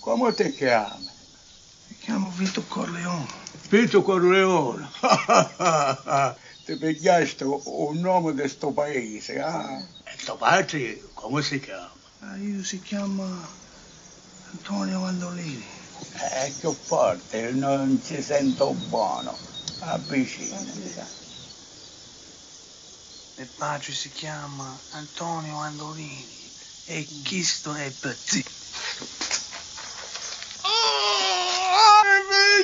come ti chiami? Mi chiamo Vito Corleone. Vito Corleone. ti pigliaste un nome di sto paese, eh? E tuo padre come si chiama? Ah, io si chiama Antonio Mandolini. È più forte, non ci sento buono. Avvicina. Mio padre si chiama Antonio Andolini e questo è Pazzi.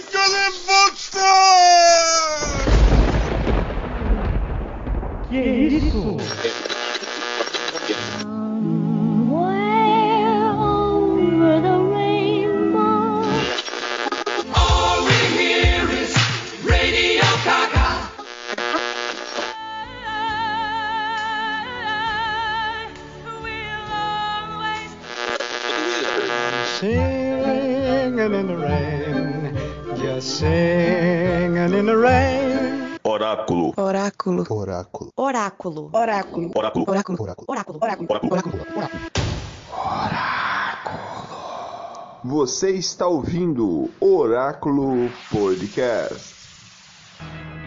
piccole monster! Que isso? Rain. Oráculo. Oráculo. Oráculo. Oráculo. Oráculo. Oráculo. Oráculo. Oráculo. Oráculo. Oráculo. Você está ouvindo Oráculo Podcast.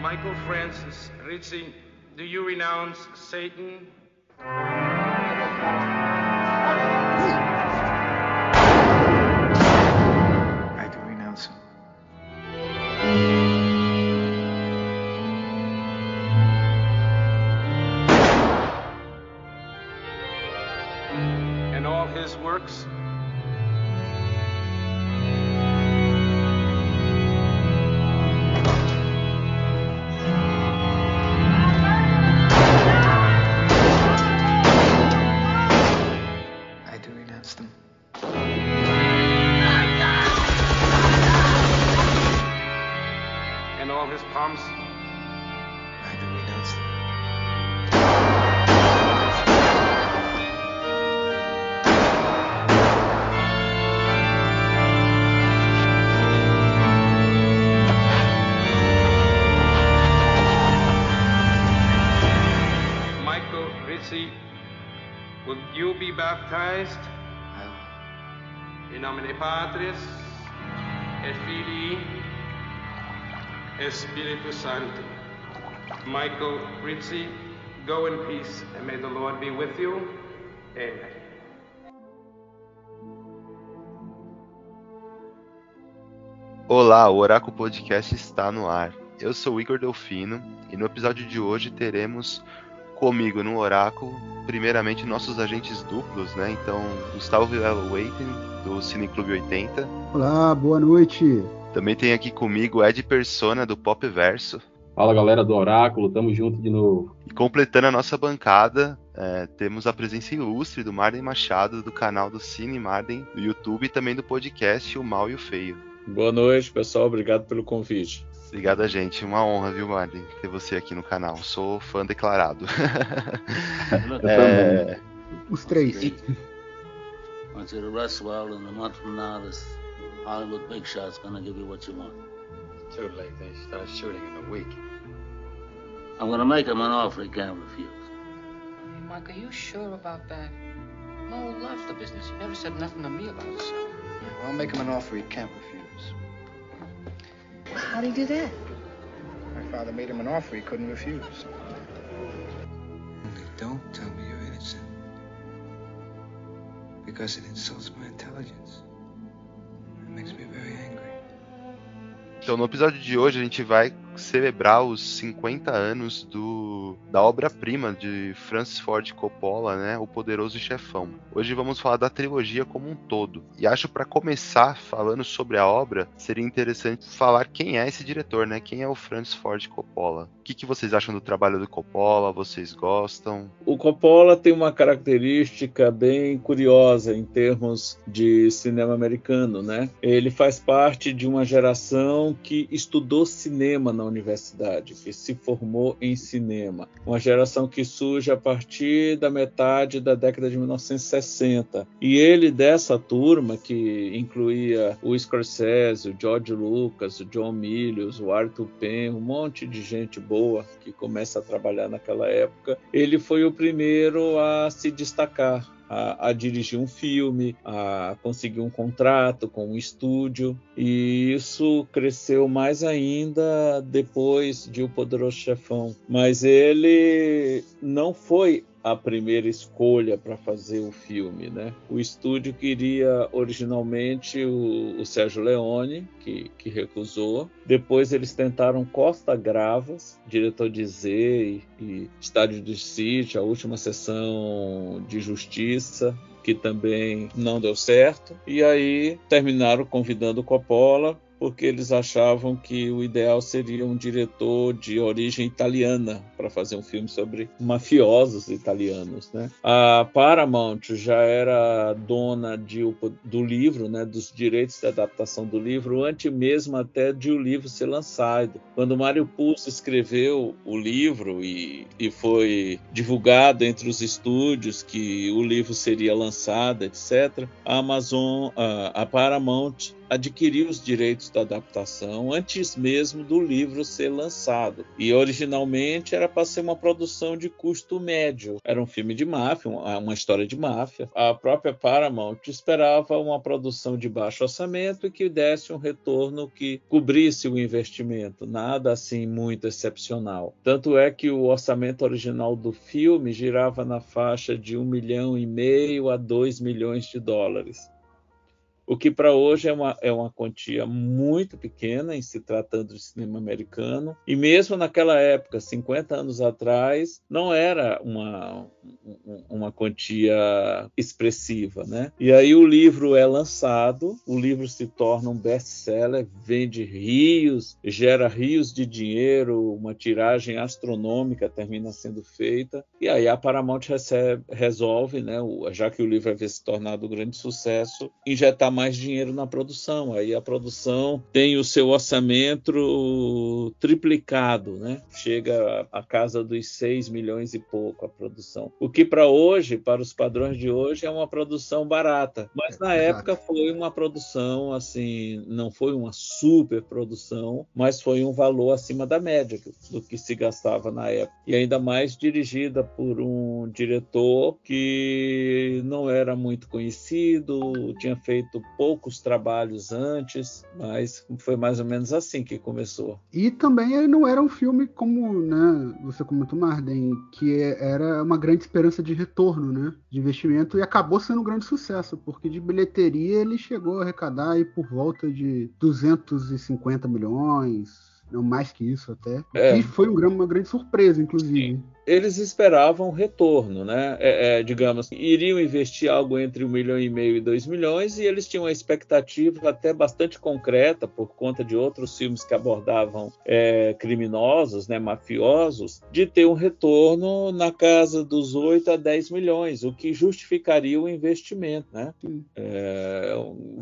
Michael Francis Ritchie, do you renounce Satan? Patris, et Filii, et Spiritus Sancti. Michael Ritchie, go in peace, and may the Lord be with you. Amen. Olá, o Oráculo Podcast está no ar. Eu sou Igor Delfino e no episódio de hoje teremos comigo no Oráculo, primeiramente nossos agentes duplos, né? Então, Gustavo Vilela Waiten, do Cine Clube 80. Olá, boa noite. Também tem aqui comigo Ed Persona, do Pop Verso. Fala galera do Oráculo, tamo junto de novo. E completando a nossa bancada, é, temos a presença ilustre do Marden Machado, do canal do Cine Marden, do YouTube e também do podcast O Mal e o Feio. Boa noite, pessoal. Obrigado pelo convite. Obrigado a gente, uma honra, viu, Marden, ter você aqui no canal. Sou fã declarado. é... Os três. Once you rest well, in a month from now, this Hollywood big shot's gonna give you what you want. Too late. They start shooting in a week. I'm gonna make him an offer he can't refuse. Hey, Mike, are you sure about that? Mo loves the business. He never said nothing to me about it. So. Yeah, well, I'll make him an offer he can't refuse. How'd he do that? My father made him an offer he couldn't refuse. Only don't tell me you're innocent. Because it insults my intelligence. It makes me very angry. Então, no episódio de hoje, a gente vai celebrar os 50 anos do, da obra-prima de Francis Ford Coppola, né, O Poderoso Chefão. Hoje vamos falar da trilogia como um todo. E acho para começar falando sobre a obra, seria interessante falar quem é esse diretor, né? Quem é o Francis Ford Coppola? O que, que vocês acham do trabalho do Coppola? Vocês gostam? O Coppola tem uma característica bem curiosa em termos de cinema americano, né? Ele faz parte de uma geração que estudou cinema na universidade, que se formou em cinema. Uma geração que surge a partir da metade da década de 1960. E ele, dessa turma, que incluía o Scorsese, o George Lucas, o John Milius, o Arthur Penn, um monte de gente boa que começa a trabalhar naquela época, ele foi o primeiro a se destacar a, a dirigir um filme, a conseguir um contrato com um estúdio. E isso cresceu mais ainda depois de O Poderoso Chefão. Mas ele não foi a primeira escolha para fazer o filme, né? O estúdio queria originalmente o, o Sérgio Leone, que, que, recusou. Depois eles tentaram Costa Gravas, diretor de Z e, e Estádio do City, a última sessão de Justiça, que também não deu certo. E aí terminaram convidando Coppola porque eles achavam que o ideal seria um diretor de origem italiana para fazer um filme sobre mafiosos italianos. Né? A Paramount já era dona de, do livro, né, dos direitos de adaptação do livro, antes mesmo até de o livro ser lançado. Quando Mário Puzo escreveu o livro e, e foi divulgado entre os estúdios que o livro seria lançado, etc., a Amazon, a, a Paramount adquiriu os direitos da adaptação antes mesmo do livro ser lançado. E originalmente era para ser uma produção de custo médio. Era um filme de máfia, uma história de máfia. A própria Paramount esperava uma produção de baixo orçamento e que desse um retorno que cobrisse o investimento, nada assim muito excepcional. Tanto é que o orçamento original do filme girava na faixa de um milhão e meio a dois milhões de dólares o que para hoje é uma, é uma quantia muito pequena em se tratando de cinema americano, e mesmo naquela época, 50 anos atrás, não era uma, uma quantia expressiva. Né? E aí o livro é lançado, o livro se torna um best-seller, vende rios, gera rios de dinheiro, uma tiragem astronômica termina sendo feita, e aí a Paramount recebe, resolve, né, já que o livro havia se tornado um grande sucesso, injetar mais dinheiro na produção. Aí a produção tem o seu orçamento triplicado, né? Chega à casa dos 6 milhões e pouco a produção. O que para hoje, para os padrões de hoje, é uma produção barata. Mas na é, época foi uma produção assim, não foi uma super produção, mas foi um valor acima da média do que se gastava na época. E ainda mais dirigida por um diretor que não era muito conhecido, tinha feito poucos trabalhos antes, mas foi mais ou menos assim que começou. E também ele não era um filme como, né, você comentou, Marden, que era uma grande esperança de retorno, né, de investimento e acabou sendo um grande sucesso, porque de bilheteria ele chegou a arrecadar aí por volta de 250 milhões, não mais que isso até. É. E foi uma grande surpresa, inclusive. Sim eles esperavam retorno, né? É, é, digamos, iriam investir algo entre um milhão e meio e dois milhões e eles tinham uma expectativa até bastante concreta por conta de outros filmes que abordavam é, criminosos, né, mafiosos, de ter um retorno na casa dos 8 a 10 milhões, o que justificaria o investimento, né? É,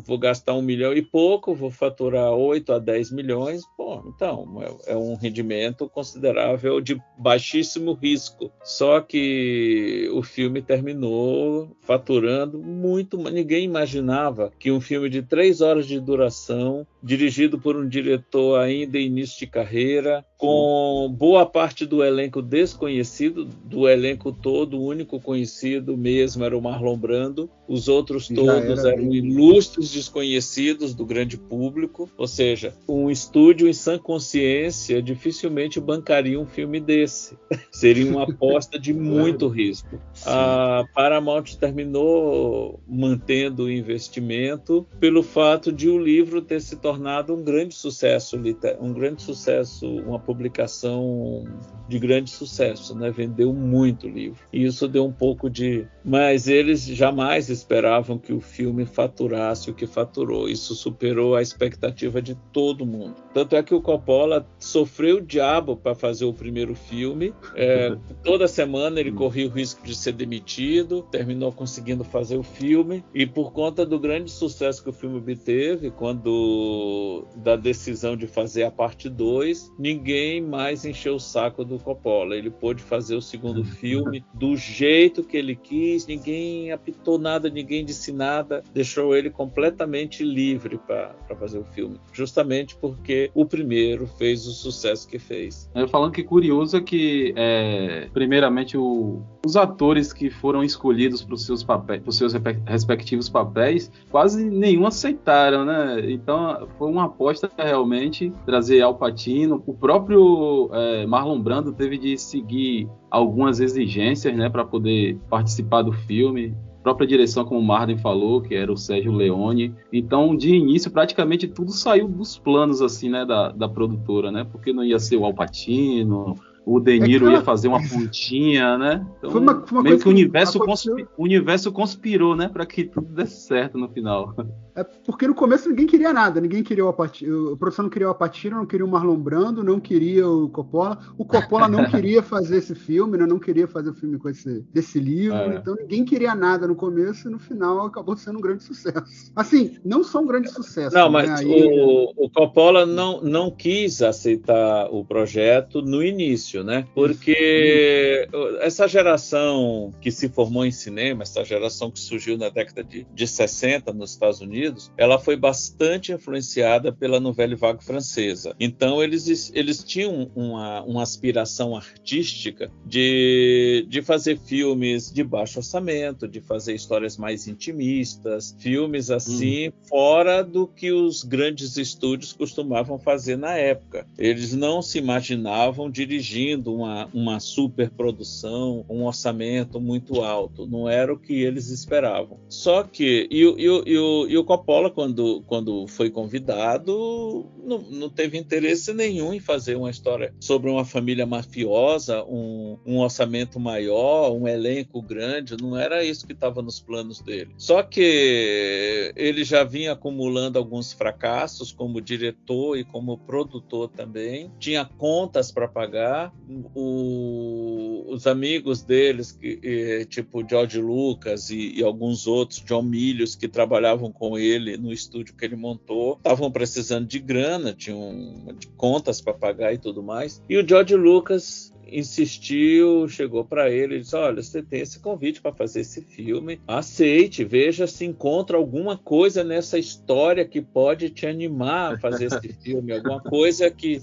vou gastar um milhão e pouco, vou faturar 8 a 10 milhões, pô, então é, é um rendimento considerável de baixíssimo risco Só que o filme terminou faturando muito. Ninguém imaginava que um filme de três horas de duração, dirigido por um diretor ainda em início de carreira, com boa parte do elenco desconhecido, do elenco todo, o único conhecido mesmo era o Marlon Brando, os outros todos eram ilustres desconhecidos do grande público, ou seja, um estúdio em sã consciência dificilmente bancaria um filme desse. Seria uma aposta de muito risco. Sim. A Paramount terminou mantendo o investimento pelo fato de o livro ter se tornado um grande sucesso, um grande sucesso, uma publicação de grande sucesso, né? Vendeu muito o livro. E isso deu um pouco de, mas eles jamais esperavam que o filme faturasse o que faturou. Isso superou a expectativa de todo mundo. Tanto é que o Coppola sofreu o diabo para fazer o primeiro filme. É, toda semana ele corria o risco de ser demitido, terminou conseguindo fazer o filme e por conta do grande sucesso que o filme obteve, quando da decisão de fazer a parte 2, ninguém mais encheu o saco do Coppola. Ele pôde fazer o segundo filme do jeito que ele quis fez, ninguém apitou nada, ninguém disse nada, deixou ele completamente livre para fazer o filme. Justamente porque o primeiro fez o sucesso que fez. Eu falando que curioso é que, é, primeiramente, o, os atores que foram escolhidos para os seus, papéis, pros seus repe- respectivos papéis, quase nenhum aceitaram, né? Então foi uma aposta realmente trazer Al Pacino. O próprio é, Marlon Brando teve de seguir algumas exigências, né, para poder participar do filme. A própria direção, como o Marden falou, que era o Sérgio Leone. Então, de início, praticamente tudo saiu dos planos assim, né, da, da produtora, né? Porque não ia ser o Al Pacino, o De Niro É que- ia fazer uma pontinha, né? Então, Foi uma- foi uma meio coisa que o universo, aconteceu- conspi- o universo conspirou, né, para que tudo desse certo no final. É porque no começo ninguém queria nada, ninguém queria o Apatino, a produção não queria o Apatino, não queria o Marlon Brando, não queria o Coppola. O Coppola não queria fazer esse filme, né? não queria fazer o filme com esse desse livro, É. então ninguém queria nada no começo e no final acabou sendo um grande sucesso. Assim, não só um grande sucesso. Não, né? mas Aí- o, o Coppola não, não quis aceitar o projeto no início, né? Porque essa geração que se formou em cinema, essa geração que surgiu na década de, de 60 nos Estados Unidos, ela foi bastante influenciada pela novela vague francesa. Então eles, eles tinham uma, uma aspiração artística de, de fazer filmes de baixo orçamento, de fazer histórias mais intimistas, filmes assim, fora do que os grandes estúdios costumavam fazer na época. Eles não se imaginavam dirigindo uma, uma superprodução, um orçamento muito alto. Não era o que eles esperavam. Só que, e, o- e, e, e o Coppola, quando, quando foi convidado, não, não teve interesse nenhum em fazer uma história sobre uma família mafiosa, um, um orçamento maior, um elenco grande. Não era isso que estava nos planos dele. Só que ele já vinha acumulando alguns fracassos como diretor e como produtor também. Tinha contas para pagar. O- os amigos deles, que, tipo George Lucas e, e alguns outros, John Milius, que trabalhavam com ele no estúdio que ele montou, estavam precisando de grana, tinham de contas para pagar e tudo mais. E o George Lucas insistiu, chegou para ele e disse: Olha, você tem esse convite para fazer esse filme, aceite, veja se encontra alguma coisa nessa história que pode te animar a fazer esse filme, alguma coisa que,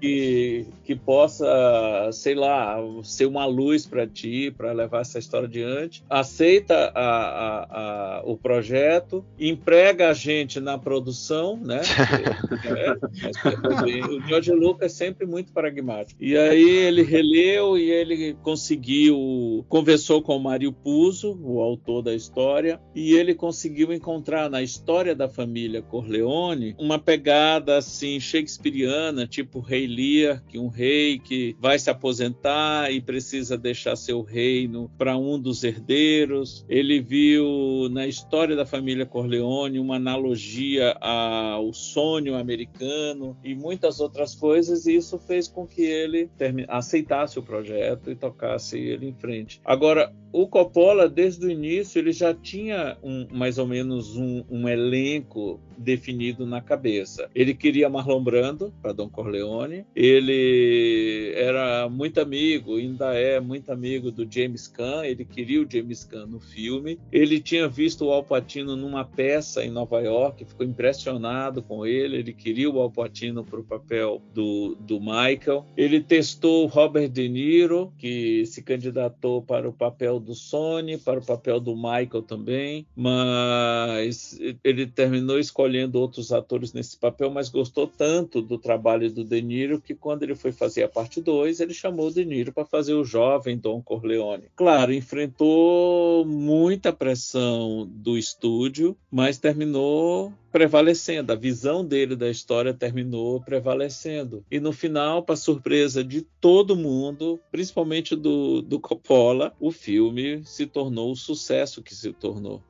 que, que possa, sei lá, ser uma luz para ti, para levar essa história adiante. Aceita a- a- a- o projeto, emprega a gente na produção, né? É, mas também o George Lucas é sempre muito pragmático. E aí ele releu e ele conseguiu, conversou com o Mário Puzo, o autor da história, e ele conseguiu encontrar na história da família Corleone uma pegada assim shakespeariana, tipo Rei Lear, que um rei que vai se aposentar e precisa deixar seu reino para um dos herdeiros. Ele viu na história da família Corleone uma analogia ao sonho americano e muitas outras coisas, e isso fez com que ele termi- aceitasse o projeto e tocasse ele em frente. Agora, o Coppola, desde o início, ele já tinha um- mais ou menos um, um elenco definido na cabeça. Ele queria Marlon Brando para Don Corleone. Ele era muito amigo, ainda é muito amigo do James Caan. Ele queria o James Caan no filme. Ele tinha visto o Al Pacino numa peça em Nova York, ficou impressionado com ele. Ele queria o Al Pacino para o papel do, do Michael. Ele testou Robert De Niro, que se candidatou para o papel do Sony, para o papel do Michael também, mas ele terminou escolhendo outros atores nesse papel, mas gostou tanto do trabalho do De Niro que quando ele foi fazer a parte 2, ele chamou o De Niro para fazer o jovem Don Corleone. Claro, enfrentou muita pressão do estúdio, mas terminou prevalecendo. A visão dele da história terminou prevalecendo. E no final, para surpresa de todo mundo, principalmente do, do Coppola, o filme se tornou o sucesso que se tornou.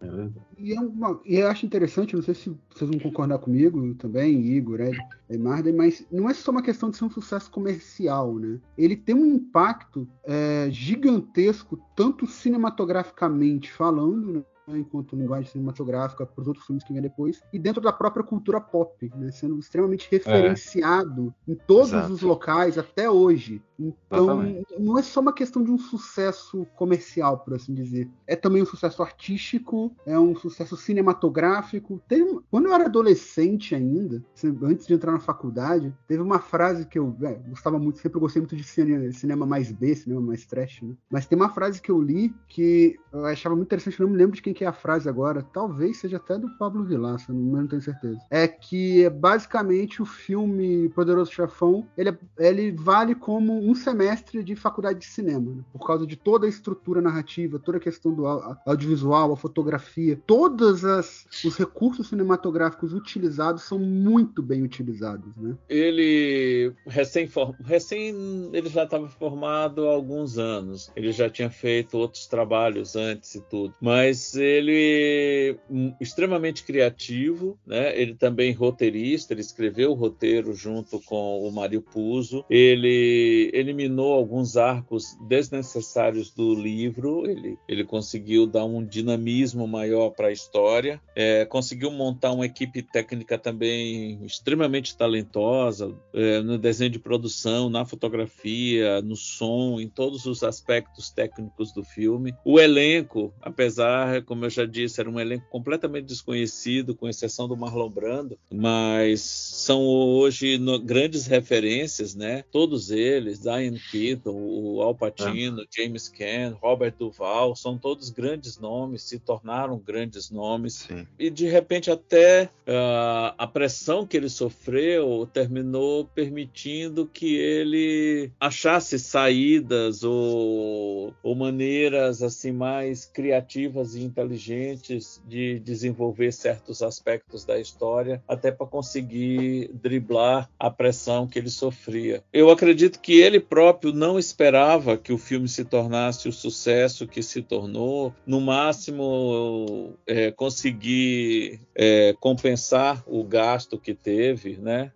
E, é uma- e eu acho interessante, não sei se vocês vão concordar comigo também, Igor, Ed, e Marden, mas não é só uma questão de ser um sucesso comercial, né? Ele tem um impacto é, gigantesco, tanto cinematograficamente falando, né? Enquanto linguagem cinematográfica para os outros filmes que vêm depois, e dentro da própria cultura pop, né, sendo extremamente referenciado em todos Exato. os locais até hoje. Então, Exatamente. não é só uma questão de um sucesso comercial, por assim dizer. É também um sucesso artístico, é um sucesso cinematográfico. Tem Quando eu era adolescente ainda, se- antes de entrar na faculdade, teve uma frase que eu é, gostava muito, sempre gostei muito de cine- cinema mais B, cinema mais trash, né? Mas tem uma frase que eu li que eu achava muito interessante, eu não me lembro de quem que é a frase agora, talvez seja até do Pablo Vilaça, não, não tenho certeza. É que basicamente o filme Poderoso Chefão, ele, é- ele vale como um semestre de faculdade de cinema, né? por causa de toda a estrutura narrativa, toda a questão do au- audiovisual, a fotografia, todos os recursos cinematográficos utilizados são muito bem utilizados, né? Ele recém, recém ele já estava formado há alguns anos. Ele já tinha feito outros trabalhos antes e tudo. Mas ele hum, extremamente criativo, né? Ele também roteirista, ele escreveu o roteiro junto com o Mário Puzo. Ele eliminou alguns arcos desnecessários do livro. Ele, ele conseguiu dar um dinamismo maior para a história. É, conseguiu montar uma equipe técnica também extremamente talentosa é, no desenho de produção, na fotografia, no som, em todos os aspectos técnicos do filme. O elenco, apesar, como eu já disse, era um elenco completamente desconhecido, com exceção do Marlon Brando, mas são hoje no- grandes referências, né? Todos eles, Diane Keaton, o Al Pacino, James Caan, Robert Duval, são todos grandes nomes, se tornaram grandes nomes. E de repente até ah, a pressão que ele sofreu terminou permitindo que ele achasse saídas ou, ou maneiras assim mais criativas e inteligentes de desenvolver certos aspectos da história, até para conseguir driblar a pressão que ele sofria. Eu acredito que ele próprio não esperava que o filme se tornasse o sucesso que se tornou. No máximo, é, conseguir é, compensar o gasto que teve, né?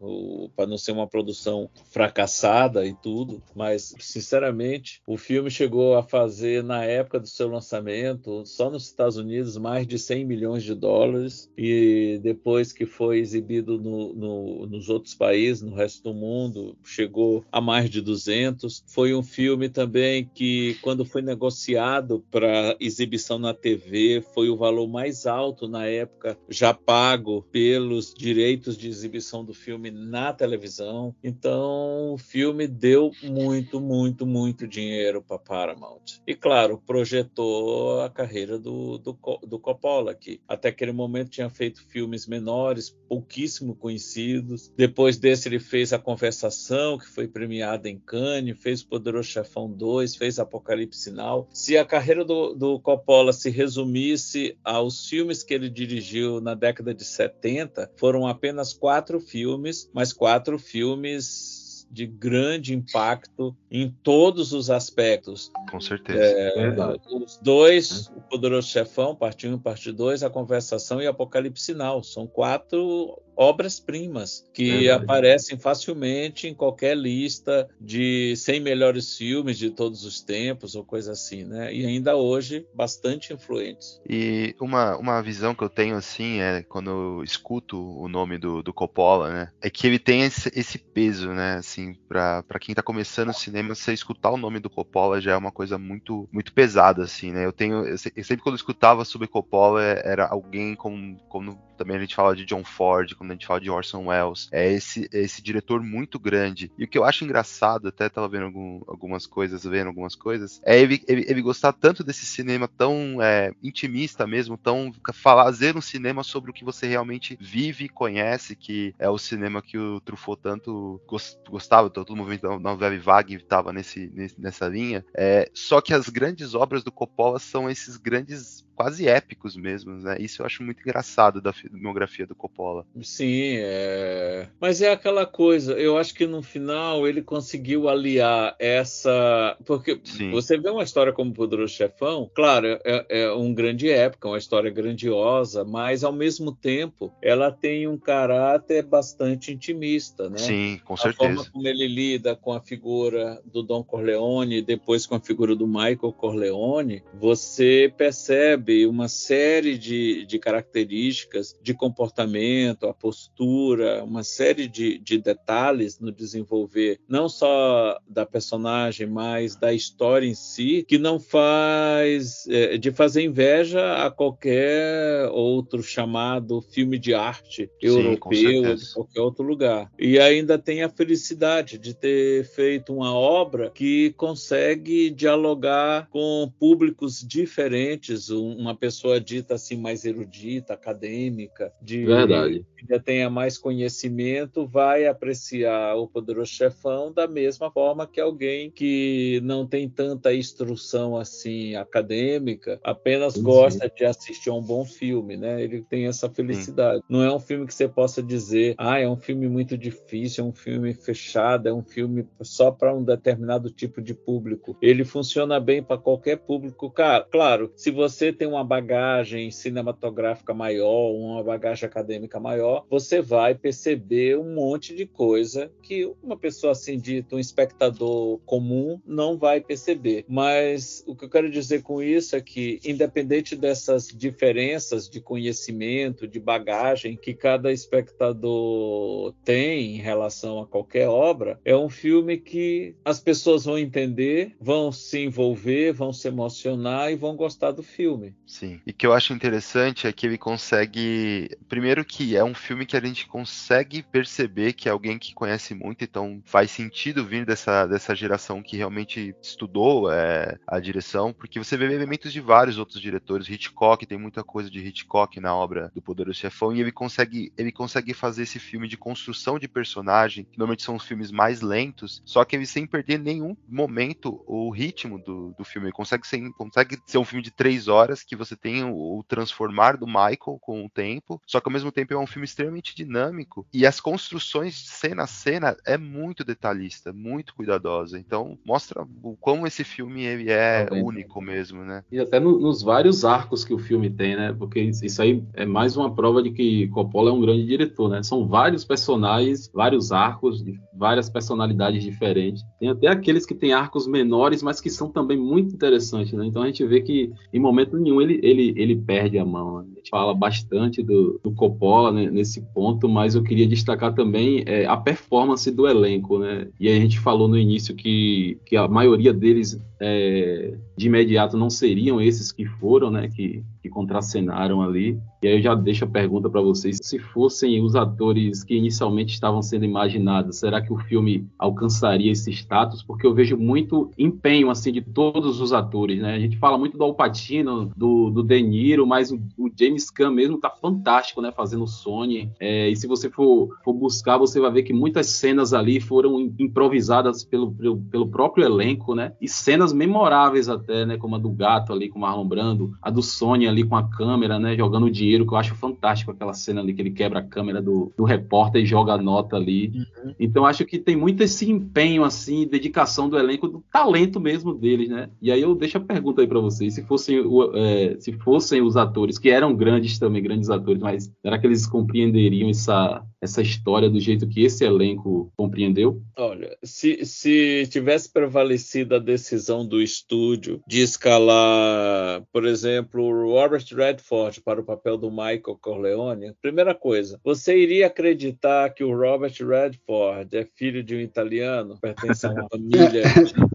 Para não ser uma produção fracassada e tudo. Mas, sinceramente, o filme chegou a fazer, na época do seu lançamento, só nos Estados Unidos, mais de 100 milhões de dólares. E depois que foi exibido no- no- nos outros países, no resto do mundo, chegou a mais de 200. Foi um filme também que, quando foi negociado para exibição na TV, foi o valor mais alto na época, já pago pelos direitos de exibição do filme na televisão. Então, o filme deu muito, muito, muito dinheiro para Paramount. E, claro, projetou a carreira do, do, do Coppola, que até aquele momento tinha feito filmes menores, pouquíssimo conhecidos. Depois desse, ele fez A Conversação, que foi premiada em Cannes, fez Poderoso Chefão 2, fez Apocalipse Sinal. Se a carreira do, do Coppola se resumisse aos filmes que ele dirigiu na década de 70, foram apenas quatro filmes, mas quatro filmes de grande impacto em todos os aspectos. Com certeza. É, os dois, o Poderoso Chefão, parte 1 e parte 2, A Conversação e Apocalipse Sinal. São quatro obras-primas que Verdade. aparecem facilmente em qualquer lista de 100 melhores filmes de todos os tempos ou coisa assim, né? E ainda hoje bastante influentes. E uma, uma visão que eu tenho, assim, é quando eu escuto o nome do, do Coppola, né? É que ele tem esse, esse peso, né? Assim, pra quem tá começando no cinema, você escutar o nome do Coppola já é uma coisa muito, muito pesada, assim, né? Eu tenho. Eu, se- eu sempre quando eu escutava sobre Coppola, é- era alguém como, como também a gente fala de John Ford, quando a gente fala de Orson Welles. É esse, esse diretor muito grande. E o que eu acho engraçado, até tava vendo algum- algumas coisas, vendo algumas coisas, é ele, ele, ele gostar tanto desse cinema tão é, intimista mesmo, tão fazer um cinema sobre o que você realmente vive e conhece, que é o cinema que o Truffaut tanto gos- gostava, todo o movimento da novela vague estava nesse- nessa linha. É, só que as grandes obras do Coppola são esses grandes quase épicos mesmo, né? Isso eu acho muito engraçado da filmografia do Coppola. Sim. É... Mas é aquela coisa, eu acho que no final ele conseguiu aliar essa. Porque Sim. você vê uma história como Poderoso Chefão, claro, é, é um grande época, uma história grandiosa, mas ao mesmo tempo ela tem um caráter bastante intimista, né? Sim, com A certeza. forma como ele lida com a figura do Don Corleone e depois com a figura do Michael Corleone, você percebe uma série de, de características de comportamento, a postura, uma série de, de detalhes no desenvolver, não só da personagem, mas da história em si, que não faz é, de fazer inveja a qualquer outro chamado filme de arte europeu ou de qualquer outro lugar. E ainda tem a felicidade de ter feito uma obra que consegue dialogar com públicos diferentes, um- uma pessoa dita assim mais erudita, acadêmica, de Verdade. Já tenha mais conhecimento, vai apreciar o Poderoso Chefão da mesma forma que alguém que não tem tanta instrução assim acadêmica, apenas gosta de assistir a um bom filme, né? Ele tem essa felicidade. Não é um filme que você possa dizer, ah, é um filme muito difícil, é um filme fechado, é um filme só para um determinado tipo de público. Ele funciona bem para qualquer público. Cara, claro, se você tem uma bagagem cinematográfica maior, uma bagagem acadêmica maior, você vai perceber um monte de coisa que uma pessoa assim dita, um espectador comum, não vai perceber. Mas o que eu quero dizer com isso é que, independente dessas diferenças de conhecimento, de bagagem que cada espectador tem em relação a qualquer obra, é um filme que as pessoas vão entender, vão se envolver, vão se emocionar e vão gostar do filme. Sim. E que eu acho interessante é que ele consegue. Primeiro, que é um filme que a gente consegue perceber que é alguém que conhece muito, então faz sentido vir dessa, dessa geração que realmente estudou é, a direção, porque você vê elementos de vários outros diretores. Hitchcock tem muita coisa de Hitchcock na obra do Poderoso Chefão, e ele consegue, ele consegue fazer esse filme de construção de personagem, que normalmente são os filmes mais lentos, só que ele sem perder nenhum momento o ritmo do, do filme. Ele consegue ser, consegue ser um filme de três horas que você tem o, o transformar do Michael com o tempo, só que ao mesmo tempo é um filme dinâmico e as construções cena a cena é muito detalhista, muito cuidadosa. Então mostra o como esse filme é Tá bem. único mesmo, né? E até no- nos vários arcos que o filme tem, né? Porque isso aí é mais uma prova de que Coppola é um grande diretor, né? São vários personagens, vários arcos, de várias personalidades diferentes. Tem até aqueles que têm arcos menores, mas que são também muito interessantes, né? Então a gente vê que em momento nenhum ele, ele, ele perde a mão. né? A gente fala bastante do, do Coppola né, nesse ponto, mas eu queria destacar também é, a performance do elenco, né? E a gente falou no início que, que a maioria deles é, de imediato não seriam esses que foram, né? Que, que contracenaram ali. E aí eu já deixo a pergunta para vocês: se fossem os atores que inicialmente estavam sendo imaginados, será que o filme alcançaria esse status? Porque eu vejo muito empenho assim de todos os atores, né? A gente fala muito do Al Pacino, do, do De Niro, mas o, o James Caan mesmo tá fantástico, né? Fazendo Sony. É, e se você for, for buscar, você vai ver que muitas cenas ali foram im- improvisadas pelo, pelo, pelo próprio elenco, né? E cenas memoráveis até, né? Como a do gato ali com o Marlon Brando, a do Sony ali com a câmera, né? Jogando o dinheiro, que eu acho fantástico aquela cena ali que ele quebra a câmera do, do repórter e joga a nota ali. Então acho que tem muito esse empenho, assim, dedicação do elenco, do talento mesmo deles, né? E aí eu deixo a pergunta aí pra vocês: se fossem, o- é, se fossem os atores, que eram grandes também, grandes atores, mas será que eles compreenderiam essa, essa história do jeito que esse elenco compreendeu? Olha, se, se tivesse prevalecido a decisão do estúdio de escalar, por exemplo, o Robert Redford para o papel do Michael Corleone, primeira coisa, você iria acreditar que o Robert Redford é filho de um italiano, pertence a uma família.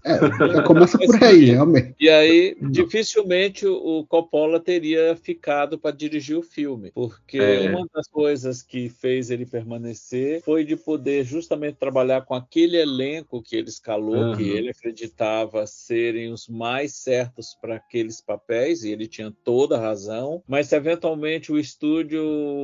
É, começa por aí, realmente. E aí, dificilmente o o Coppola teria ficado para dirigir o filme, porque É. uma das coisas que fez ele permanecer foi de poder justamente trabalhar com aquele elenco que ele escalou, Uhum. que ele acreditava serem os mais certos para aqueles papéis, e ele tinha toda a razão, mas se eventualmente o estúdio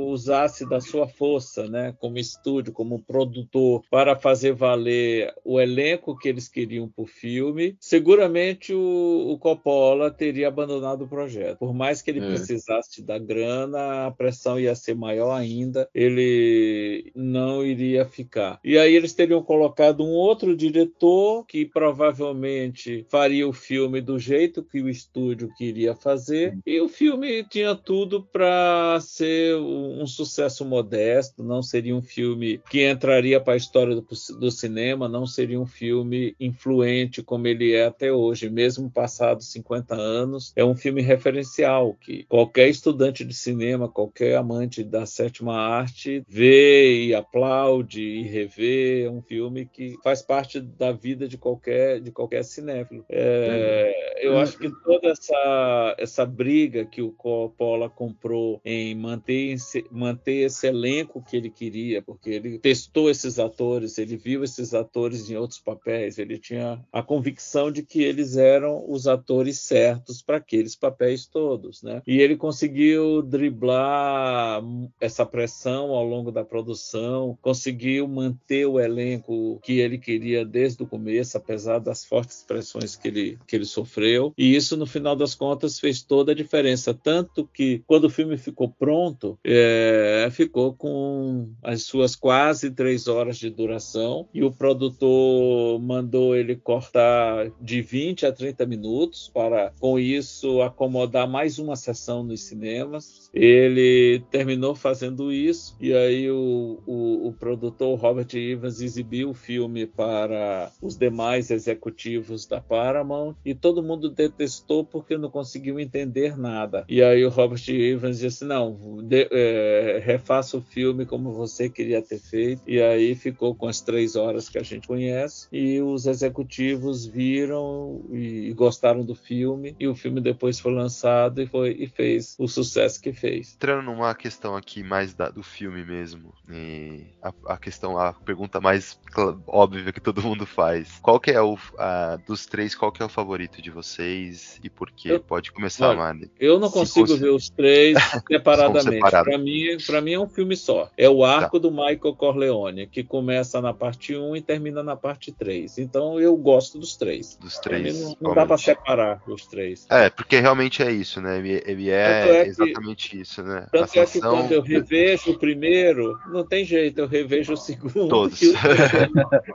usasse da sua força, né, como estúdio, como produtor, para fazer valer o elenco que eles queriam para o filme, seguramente o, o Coppola teria abandonado o projeto. Por mais que ele É. precisasse da grana, a pressão ia ser maior ainda, ele não iria ficar. E aí eles teriam colocado um outro diretor que provavelmente faria o filme do jeito que o estúdio queria fazer, e o filme tinha tudo para ser um sucesso modesto, não seria um filme que entraria para a história do, do cinema, não seria um filme influente como ele é até hoje, mesmo passados 50 anos, é um filme referencial que qualquer estudante de cinema, qualquer amante da sétima arte vê e aplaude e revê, é um filme que faz parte da vida de qualquer de qualquer cinéfilo. É, eu acho que toda essa essa briga que o Coppola comprou em manter manter esse elenco que ele queria, porque ele testou esses atores, ele viu esses atores em outros papéis, ele tinha a convicção de que eles eram os atores certos para aqueles papéis todos, né? E ele conseguiu driblar essa pressão ao longo da produção, conseguiu manter o elenco que ele queria desde o começo, apesar das fortes pressões que ele, que ele sofreu. E isso, no final das contas, fez toda a diferença. Tanto que, quando o filme ficou pronto, é, ficou com as suas quase três horas de duração, e o produtor mandou ele cortar de 20 a 30 minutos para, com isso, acomodar mais uma sessão nos cinemas. Ele terminou fazendo isso, e aí o, o, o produtor Robert Evans exibiu o filme para os demais executivos da Paramount, e todo mundo detestou porque não conseguiu entender nada. E aí o Robert Evans disse: Não, de, é, refaça o filme como você queria ter feito. E aí ficou com as três horas que a gente conhece. E os executivos viram e, e gostaram do filme. E o filme depois foi lançado e, foi, e fez o sucesso que fez. Entrando numa questão aqui mais da, do filme mesmo, a, a, questão, a pergunta mais óbvia que todo mundo faz. Qual que é o a, dos três, qual que é o favorito de vocês e por quê? Eu, Pode começar, olha, Mari. Eu não consigo ver os três separadamente. Para mim, para mim é um filme só. É o arco tá. do Michael Corleone, que começa na parte 1 e termina na parte 3. Então eu gosto dos três. Dos três. Não, não dá para separar os três. É, porque realmente é isso, né? Ele, ele é, é que, exatamente isso, né? Tanto é que quando eu revejo o primeiro, não tem jeito, eu revejo o segundo. Todos.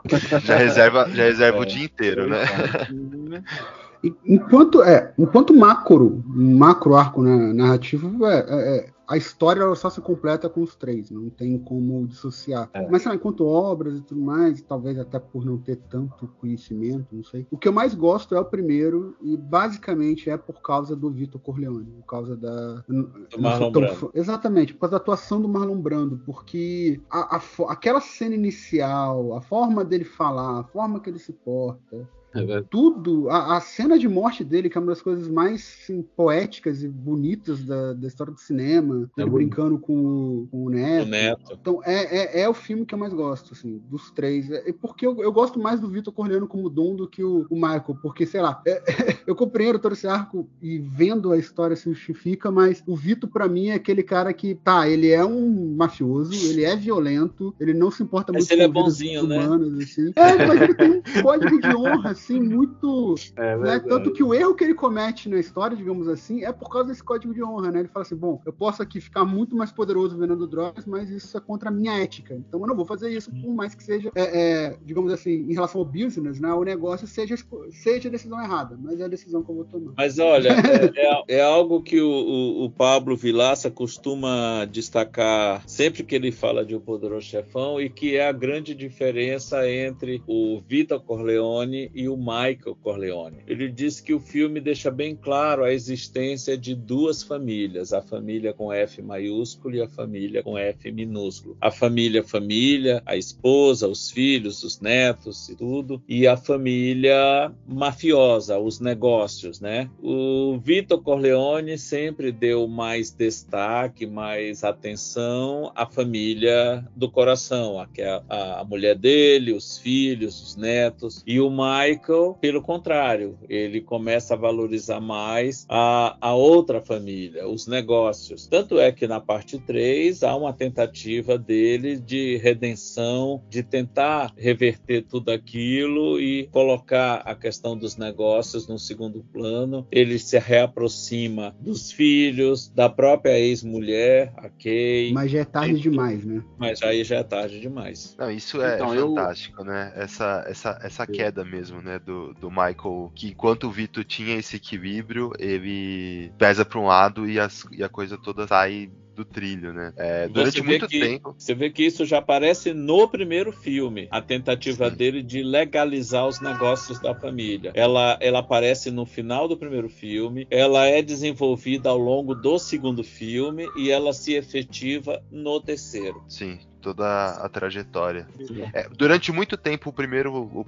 já reserva, já reserva é. o dia inteiro, né? Enquanto, é, enquanto macro, macro arco né, narrativo, é, é, a história ela só se completa com os três, não tem como dissociar. É. Mas, sei lá, enquanto obras e tudo mais, talvez até por não ter tanto conhecimento, não sei. O que eu mais gosto é o primeiro, e basicamente é por causa do Vitor Corleone, por causa da. Do Marlon Brando. Exatamente, por causa da atuação do Marlon Brando, porque a, a, aquela cena inicial, a forma dele falar, a forma que ele se porta, É tudo, a, a, cena de morte dele, que é uma das coisas mais assim, poéticas e bonitas da, da história do cinema, É ele brincando com, o- com o Neto. O Neto. Então, é, é, é o filme que eu mais gosto, assim, dos três. É porque eu, eu gosto mais do Vitor Corleone como Dom do que o, o Michael, porque, sei lá, é- eu compreendo todo esse arco e vendo a história se justifica, mas o Vitor, pra mim, é aquele cara que, tá, ele é um mafioso, ele é violento, ele não se importa muito ele é vidas bonzinho, né? humanas, assim. É, mas ele tem um código de honra, assim, muito. É né? Tanto que o erro que ele comete na história, digamos assim, é por causa desse código de honra, né? Ele fala assim: bom, eu posso aqui ficar muito mais poderoso vendendo drogas, mas isso é contra a minha ética. Então eu não vou fazer isso, por mais que seja, é, é, digamos assim, em relação ao business, né? O negócio seja, seja a decisão errada, mas é a decisão que eu vou tomar. Mas olha, é, é- é algo que o, o- o Pablo Vilaça costuma destacar sempre que ele fala de O Poderoso Chefão e que é a grande diferença entre o Vitor Corleone e o Michael Corleone. Ele diz que o filme deixa bem claro a existência de duas famílias, a família com F maiúsculo e a família com F minúsculo. A família família, a esposa, os filhos, os netos e tudo, e a família mafiosa, os negócios, né? O Vitor Corleone sempre deu mais destaque, mais atenção à família do coração, a, é a, a mulher dele, os filhos, os netos. E o Michael, pelo contrário, ele começa a valorizar mais a, a outra família, os negócios. Tanto é que na parte 3 há uma tentativa dele de redenção, de tentar reverter tudo aquilo e colocar a questão dos negócios no segundo plano. Ele se reaproxima dos filhos, da própria ex-mulher, a Kay. Mas já é tarde demais, né? Mas aí já é tarde demais. Não, isso é Então, eu- fantástico, né? Essa, essa, essa queda mesmo, né? Do, do Michael, que enquanto o Vitor tinha esse equilíbrio, ele pesa para um lado e, as- e a coisa toda sai do trilho, né? É, durante muito que- tempo. Você vê que isso já aparece no primeiro filme, a tentativa dele de legalizar os negócios da família. Ela, ela aparece no final do primeiro filme, ela é desenvolvida ao longo do segundo filme e ela se efetiva no terceiro. Sim, toda a trajetória. É, durante muito tempo, o primeiro, o, o-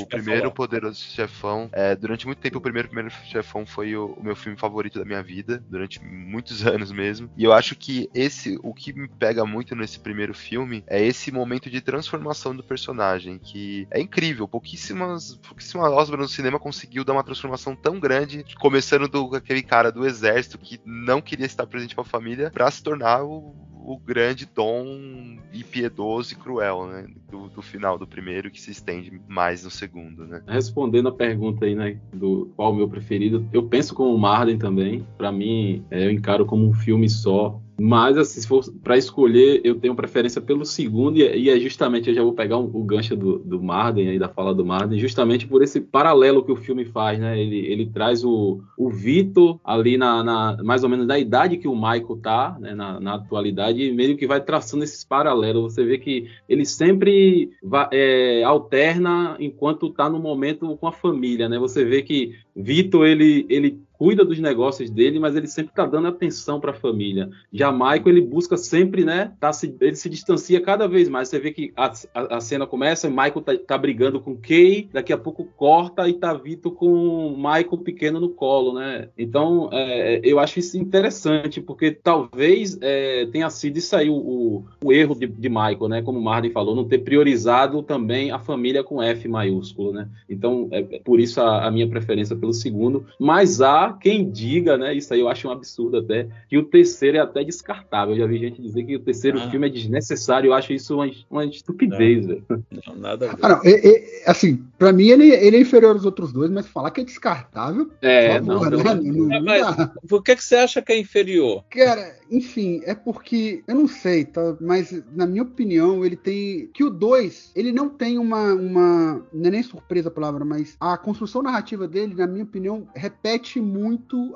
O quer primeiro. Poderoso Chefão, é, durante muito tempo, o primeiro Primeiro Chefão foi o, o meu filme favorito da minha vida, durante muitos anos mesmo. E eu acho que esse, o que me pega muito nesse primeiro filme é esse momento de transformação do personagem, que é incrível. Pouquíssimas, pouquíssimas obras no cinema conseguiu dar uma transformação tão grande, começando do aquele cara do exército que não queria estar presente com a família, pra se tornar o o grande dom e piedoso e cruel, né? Do, do final do primeiro que se estende mais no segundo, né? Respondendo a pergunta aí, né, do qual o meu preferido, eu penso como o Marden também. Pra mim, é, eu encaro como um filme só. Mas, assim, se for pra escolher, eu tenho preferência pelo segundo, e, e é justamente, eu já vou pegar um- o gancho do, do Marden, aí da fala do Marden, justamente por esse paralelo que o filme faz, né? Ele, ele traz o, o Vitor ali na, na- mais ou menos da idade que o Michael tá, né, na, na atualidade, e meio que vai traçando esses paralelos. Você vê que ele sempre va- é, alterna enquanto tá no momento com a família, né? Você vê que Vitor, ele, ele cuida dos negócios dele, mas ele sempre tá dando atenção para a família. Já Michael, ele busca sempre, né? Tá se, ele se distancia cada vez mais. Você vê que a, a- a cena começa, e Michael tá, tá brigando com Kay, daqui a pouco corta e tá Vitor com Michael pequeno no colo, né? Então, é, eu acho isso interessante, porque talvez é, tenha sido isso aí o, o- o erro de, de Michael, né? Como o falou, não ter priorizado também a família com F maiúsculo, né? Então, é é por isso a, a minha preferência pelo segundo. Mas há quem diga, né? Isso aí eu acho um absurdo até, que o terceiro é até descartável. Eu já vi gente dizer que o terceiro Ah. filme é desnecessário. Eu acho isso uma, uma estupidez, velho. Não, nada a ver. Ah, não, e- e- assim, pra mim ele, ele é inferior aos outros dois, mas falar que é descartável, É, não, favor, né? Não- não Mas dá. por que, que você acha que é inferior? Cara, enfim, é porque, eu não sei, tá? Mas na minha opinião, ele tem. Que o 2, ele não tem uma, uma. Não é nem surpresa a palavra, mas a construção narrativa dele, na minha opinião, repete muito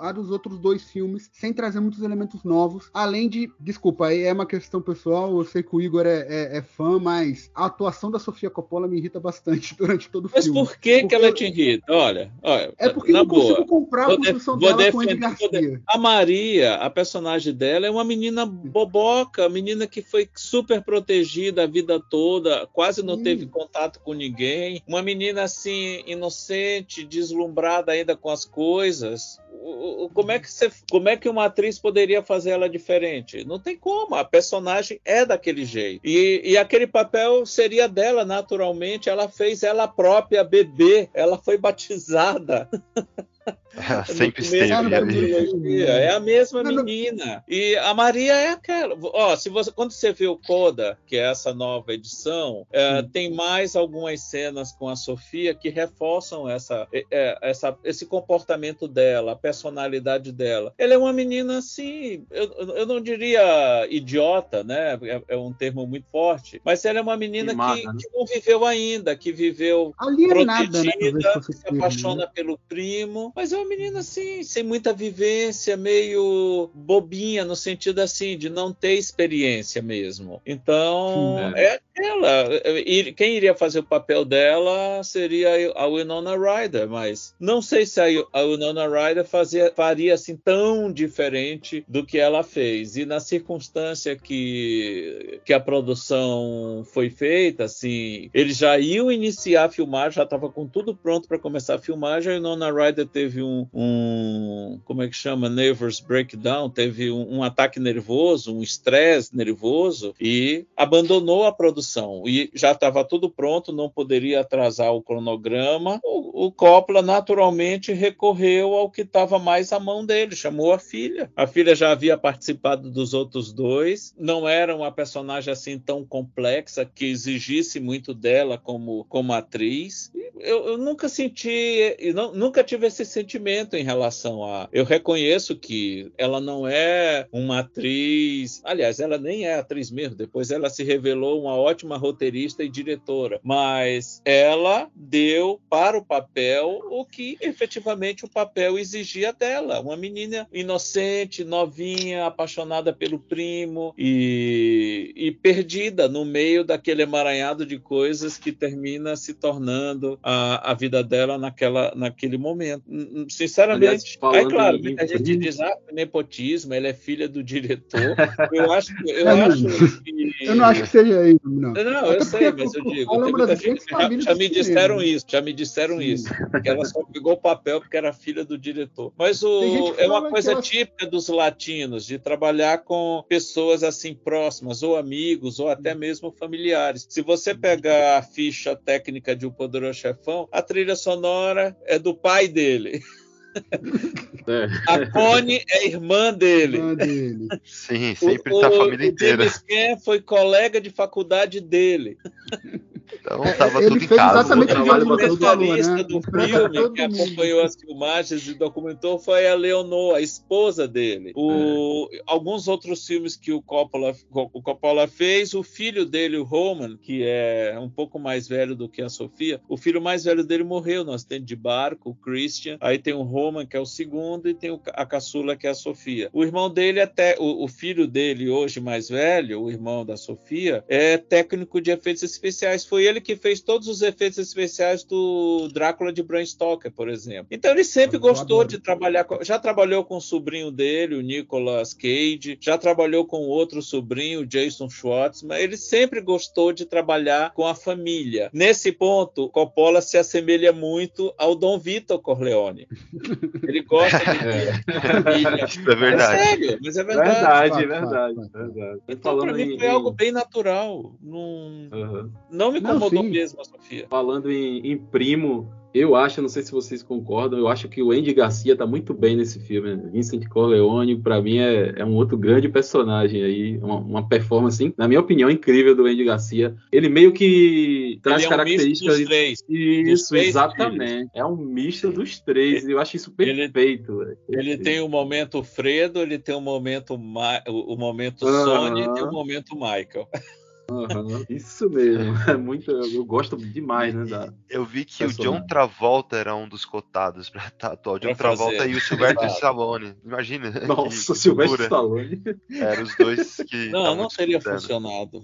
a dos outros dois filmes, sem trazer muitos elementos novos. Além de. Desculpa, aí é uma questão pessoal, eu sei que o Igor é, é- é fã, mas a atuação da Sofia Coppola me irrita bastante durante todo o Mas filme. por que, que Porque- ela te irrita? Olha, olha É porque na eu não consigo boa. comprar a Vou de- construção vou dela com Andy defender- vou de- Garcia. A Maria, a personagem dela, é uma menina boboca, menina que foi super protegida a vida toda, quase não Sim. teve contato com ninguém, uma menina assim inocente, deslumbrada ainda com as coisas. Como é que você, como é que uma atriz poderia fazer ela diferente? Não tem como. A personagem é daquele jeito e, e aquele papel seria dela naturalmente. Ela fez ela própria bebê. Ela foi batizada. Ela No sempre esteve. É a mesma menina. E a Maria é aquela. Ó, se você, quando você vê o Coda, que é essa nova edição, é, tem mais algumas cenas com a Sofia que reforçam essa, é, é, essa, esse comportamento dela, a personalidade dela. Ela é uma menina assim, eu, eu não diria idiota, né? É, é um termo muito forte, mas ela é uma menina que, né? que não viveu ainda, que viveu Alienada, né? talvez protegida, o se apaixona né? pelo primo, mas é uma menina assim, sem muita vivência, meio bobinha, no sentido assim, de não ter experiência mesmo. Então, Sim, é aquela. ela. Quem iria fazer o papel dela seria a Winona Ryder, mas não sei se a Winona Ryder fazia, faria assim tão diferente do que ela fez. E na circunstância que, que a produção foi feita, assim, eles já iam iniciar a filmar, já estava com tudo pronto para começar a filmagem. A Winona Ryder teve um, um como é que chama, nervous breakdown, teve um, um ataque nervoso, um estresse nervoso e abandonou a produção. E já estava tudo pronto, não poderia atrasar o cronograma. O, o Coppola naturalmente recorreu ao que estava mais à mão dele, chamou a filha. A filha já havia participado dos outros dois, não era uma personagem assim tão complexa que exigisse muito dela como, como atriz. Eu, eu nunca senti, eu não, nunca tive esse sentimento em relação a. Eu reconheço que ela não é uma atriz, aliás, ela nem é atriz mesmo. Depois ela se revelou uma ótima roteirista e diretora, mas ela deu para o papel o que efetivamente o papel exigia dela, uma menina inocente, novinha, apaixonada pelo primo e, e perdida no meio daquele emaranhado de coisas que termina se tornando a, a vida dela naquela, naquele momento. Sinceramente, Aliás, é claro, em muita gente diz ah, nepotismo, ela é filha do diretor. Eu acho, eu É, acho não. que Eu não acho que seja isso, não. não, Até eu sei, mas eu o digo, é gente já, já me disseram isso, já me disseram isso, que ela só pegou o papel porque era filha do diretor. Mas o, é uma coisa ela- típica dos latinos, de trabalhar com pessoas assim próximas, ou amigos, ou até mesmo familiares. Se você pegar a ficha técnica de O Poderoso Chefão, a trilha sonora é do pai dele. É. A Connie é irmã dele. Irmã dele. Sim, sempre tá a família o inteira. James Caan foi colega de faculdade dele. Então tava Ele tudo em fez casa. exatamente o que trabalho o Jonathan falou, né? do filme que acompanhou as filmagens e documentou foi a Leonor, a esposa dele. O- Alguns outros filmes que o Coppola, o Coppola fez, o filho dele, o Roman, que é um pouco mais velho do que a Sofia, o filho mais velho dele morreu no acidente de barco, o Christian. Aí tem o Roman, que é o segundo, e tem a caçula, que é a Sofia. O irmão dele, até o, o filho dele, hoje mais velho, o irmão da Sofia, é técnico de efeitos especiais. Foi ele que fez todos os efeitos especiais do Drácula de Bram Stoker, por exemplo. Então ele sempre Eu gostou adoro. de trabalhar com, já trabalhou com o sobrinho dele, o Nicolas Cage, já trabalhou com outro sobrinho, o Jason Schwartzman. Ele sempre gostou de trabalhar com a família. Nesse ponto, Coppola se assemelha muito ao Dom Vitor Corleone. Ele gosta de a família. Isso é verdade. É sério, mas é verdade. Verdade, verdade, verdade. Então, pra mim, foi algo bem natural. Não, Aham. não me Não, incomodou mesmo a Sofia. Falando em, em primo, eu acho, não sei se vocês concordam, eu acho que o Andy Garcia tá muito bem nesse filme. né? Vincent Corleone, pra mim, é, é um outro grande personagem aí, uma, uma performance, na minha opinião, incrível do Andy Garcia. Ele meio que traz Ele é um misto características. dos três. dos Isso, três exatamente. É um misto dos três. Eu acho isso Ele- perfeito. velho. Ele tem o momento Fredo, ele tem o momento, Ma- o o momento. Sony e tem o momento Michael. Aham, Isso mesmo. É muito, eu gosto demais, né? Da, Eu vi que o. John Travolta era um dos cotados pra tatuar. O John Travolta fazer. e o Sylvester Exato. Stallone. Imagina. Nossa, Silvestre. Stallone. Eram os dois que. Não, não teria funcionado.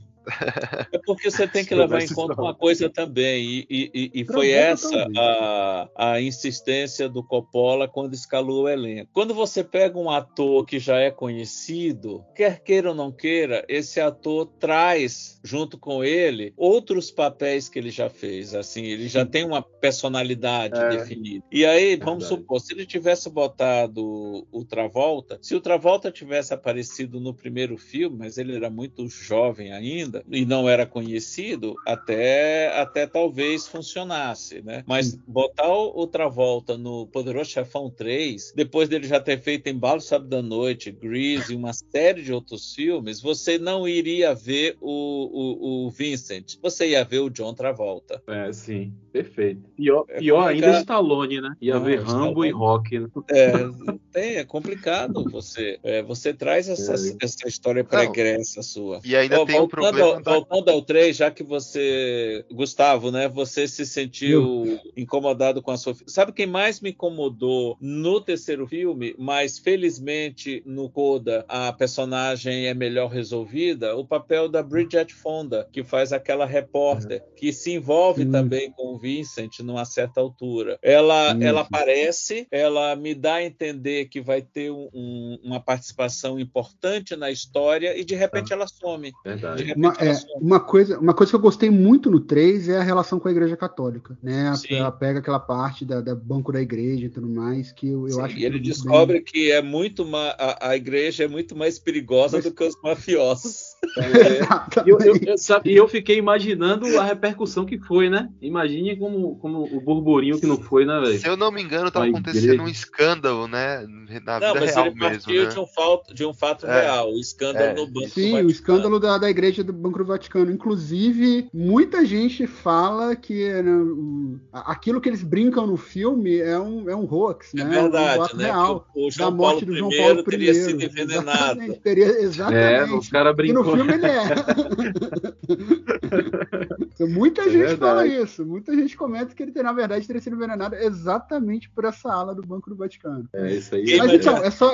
É porque você tem que levar em conta uma coisa também, e, e- e- foi essa a, a insistência do Coppola quando escalou o elenco. Quando você pega um ator que já é conhecido, quer queira ou não queira, esse ator traz junto com ele outros papéis que ele já fez. Assim, ele já tem uma personalidade É. definida. E aí, vamos Verdade. supor, se ele tivesse botado o Travolta, se o Travolta tivesse aparecido no primeiro filme, mas ele era muito jovem ainda e não era conhecido, até, até talvez funcionasse, né? Mas botar o, Travolta no Poderoso Chefão 3, depois dele já ter feito Embalo Sabe da Noite, Grease e uma série de outros filmes, você não iria ver o, o, o Vincent, você ia ver o John Travolta. É, sim, perfeito. Pior, É pior complicado. ainda é Stallone, né? Ia Não, ver Stallone. Rambo e Rock. Né? É, tem, é complicado você. é, você traz essa, É. essa história pregressa sua. E ainda Ó, tem um problema ao, voltando ao 3, já que você, Gustavo, né, você se sentiu incomodado com a Sofia. Sabe quem mais me incomodou no terceiro filme, mas felizmente no Coda a personagem é melhor resolvida? O papel da Bridget Fonda, que faz aquela repórter, que se envolve Sim. também com o Vincent numa certa altura. Ela, Sim, ela aparece, ela me dá a entender que vai ter um- um- uma participação importante na história e de repente ela some. De Verdade. repente Uma, é, uma coisa, uma coisa que eu gostei muito no 3 é a relação com a Igreja Católica, né? Sim. Ela pega aquela parte da, da banco da igreja e tudo mais que eu, eu Sim, acho e ele tudo muito descobre bem. que é muito ma- a, a igreja é muito mais perigosa Mas- do que os mafiosos. E eu, eu- eu- sabe, e eu fiquei imaginando a repercussão que foi, né? Imagine como, como o burburinho que não foi, né, velho? Se eu não me engano, A acontecendo igreja. um escândalo, né? Na Não, vida mas real ele mesmo, partiu né? de, um fato, de um fato É. real, o escândalo É, no Banco do Sim, o Vaticano. escândalo da, da igreja do Banco do Vaticano. Inclusive, muita gente fala que né, o- aquilo que eles brincam no filme é um, é um hoax, É né? um verdade, boato né? real o, o da João morte Paulo do João I Paulo teria I. sido envenenado. Exatamente, teria, É, exatamente. o cara E brincou. Filme ele é. muita É gente fala verdade. isso. Muita gente comenta que ele, na verdade, teria sido envenenado exatamente por essa ala do Banco do Vaticano. É isso aí. Mas é- então, é só,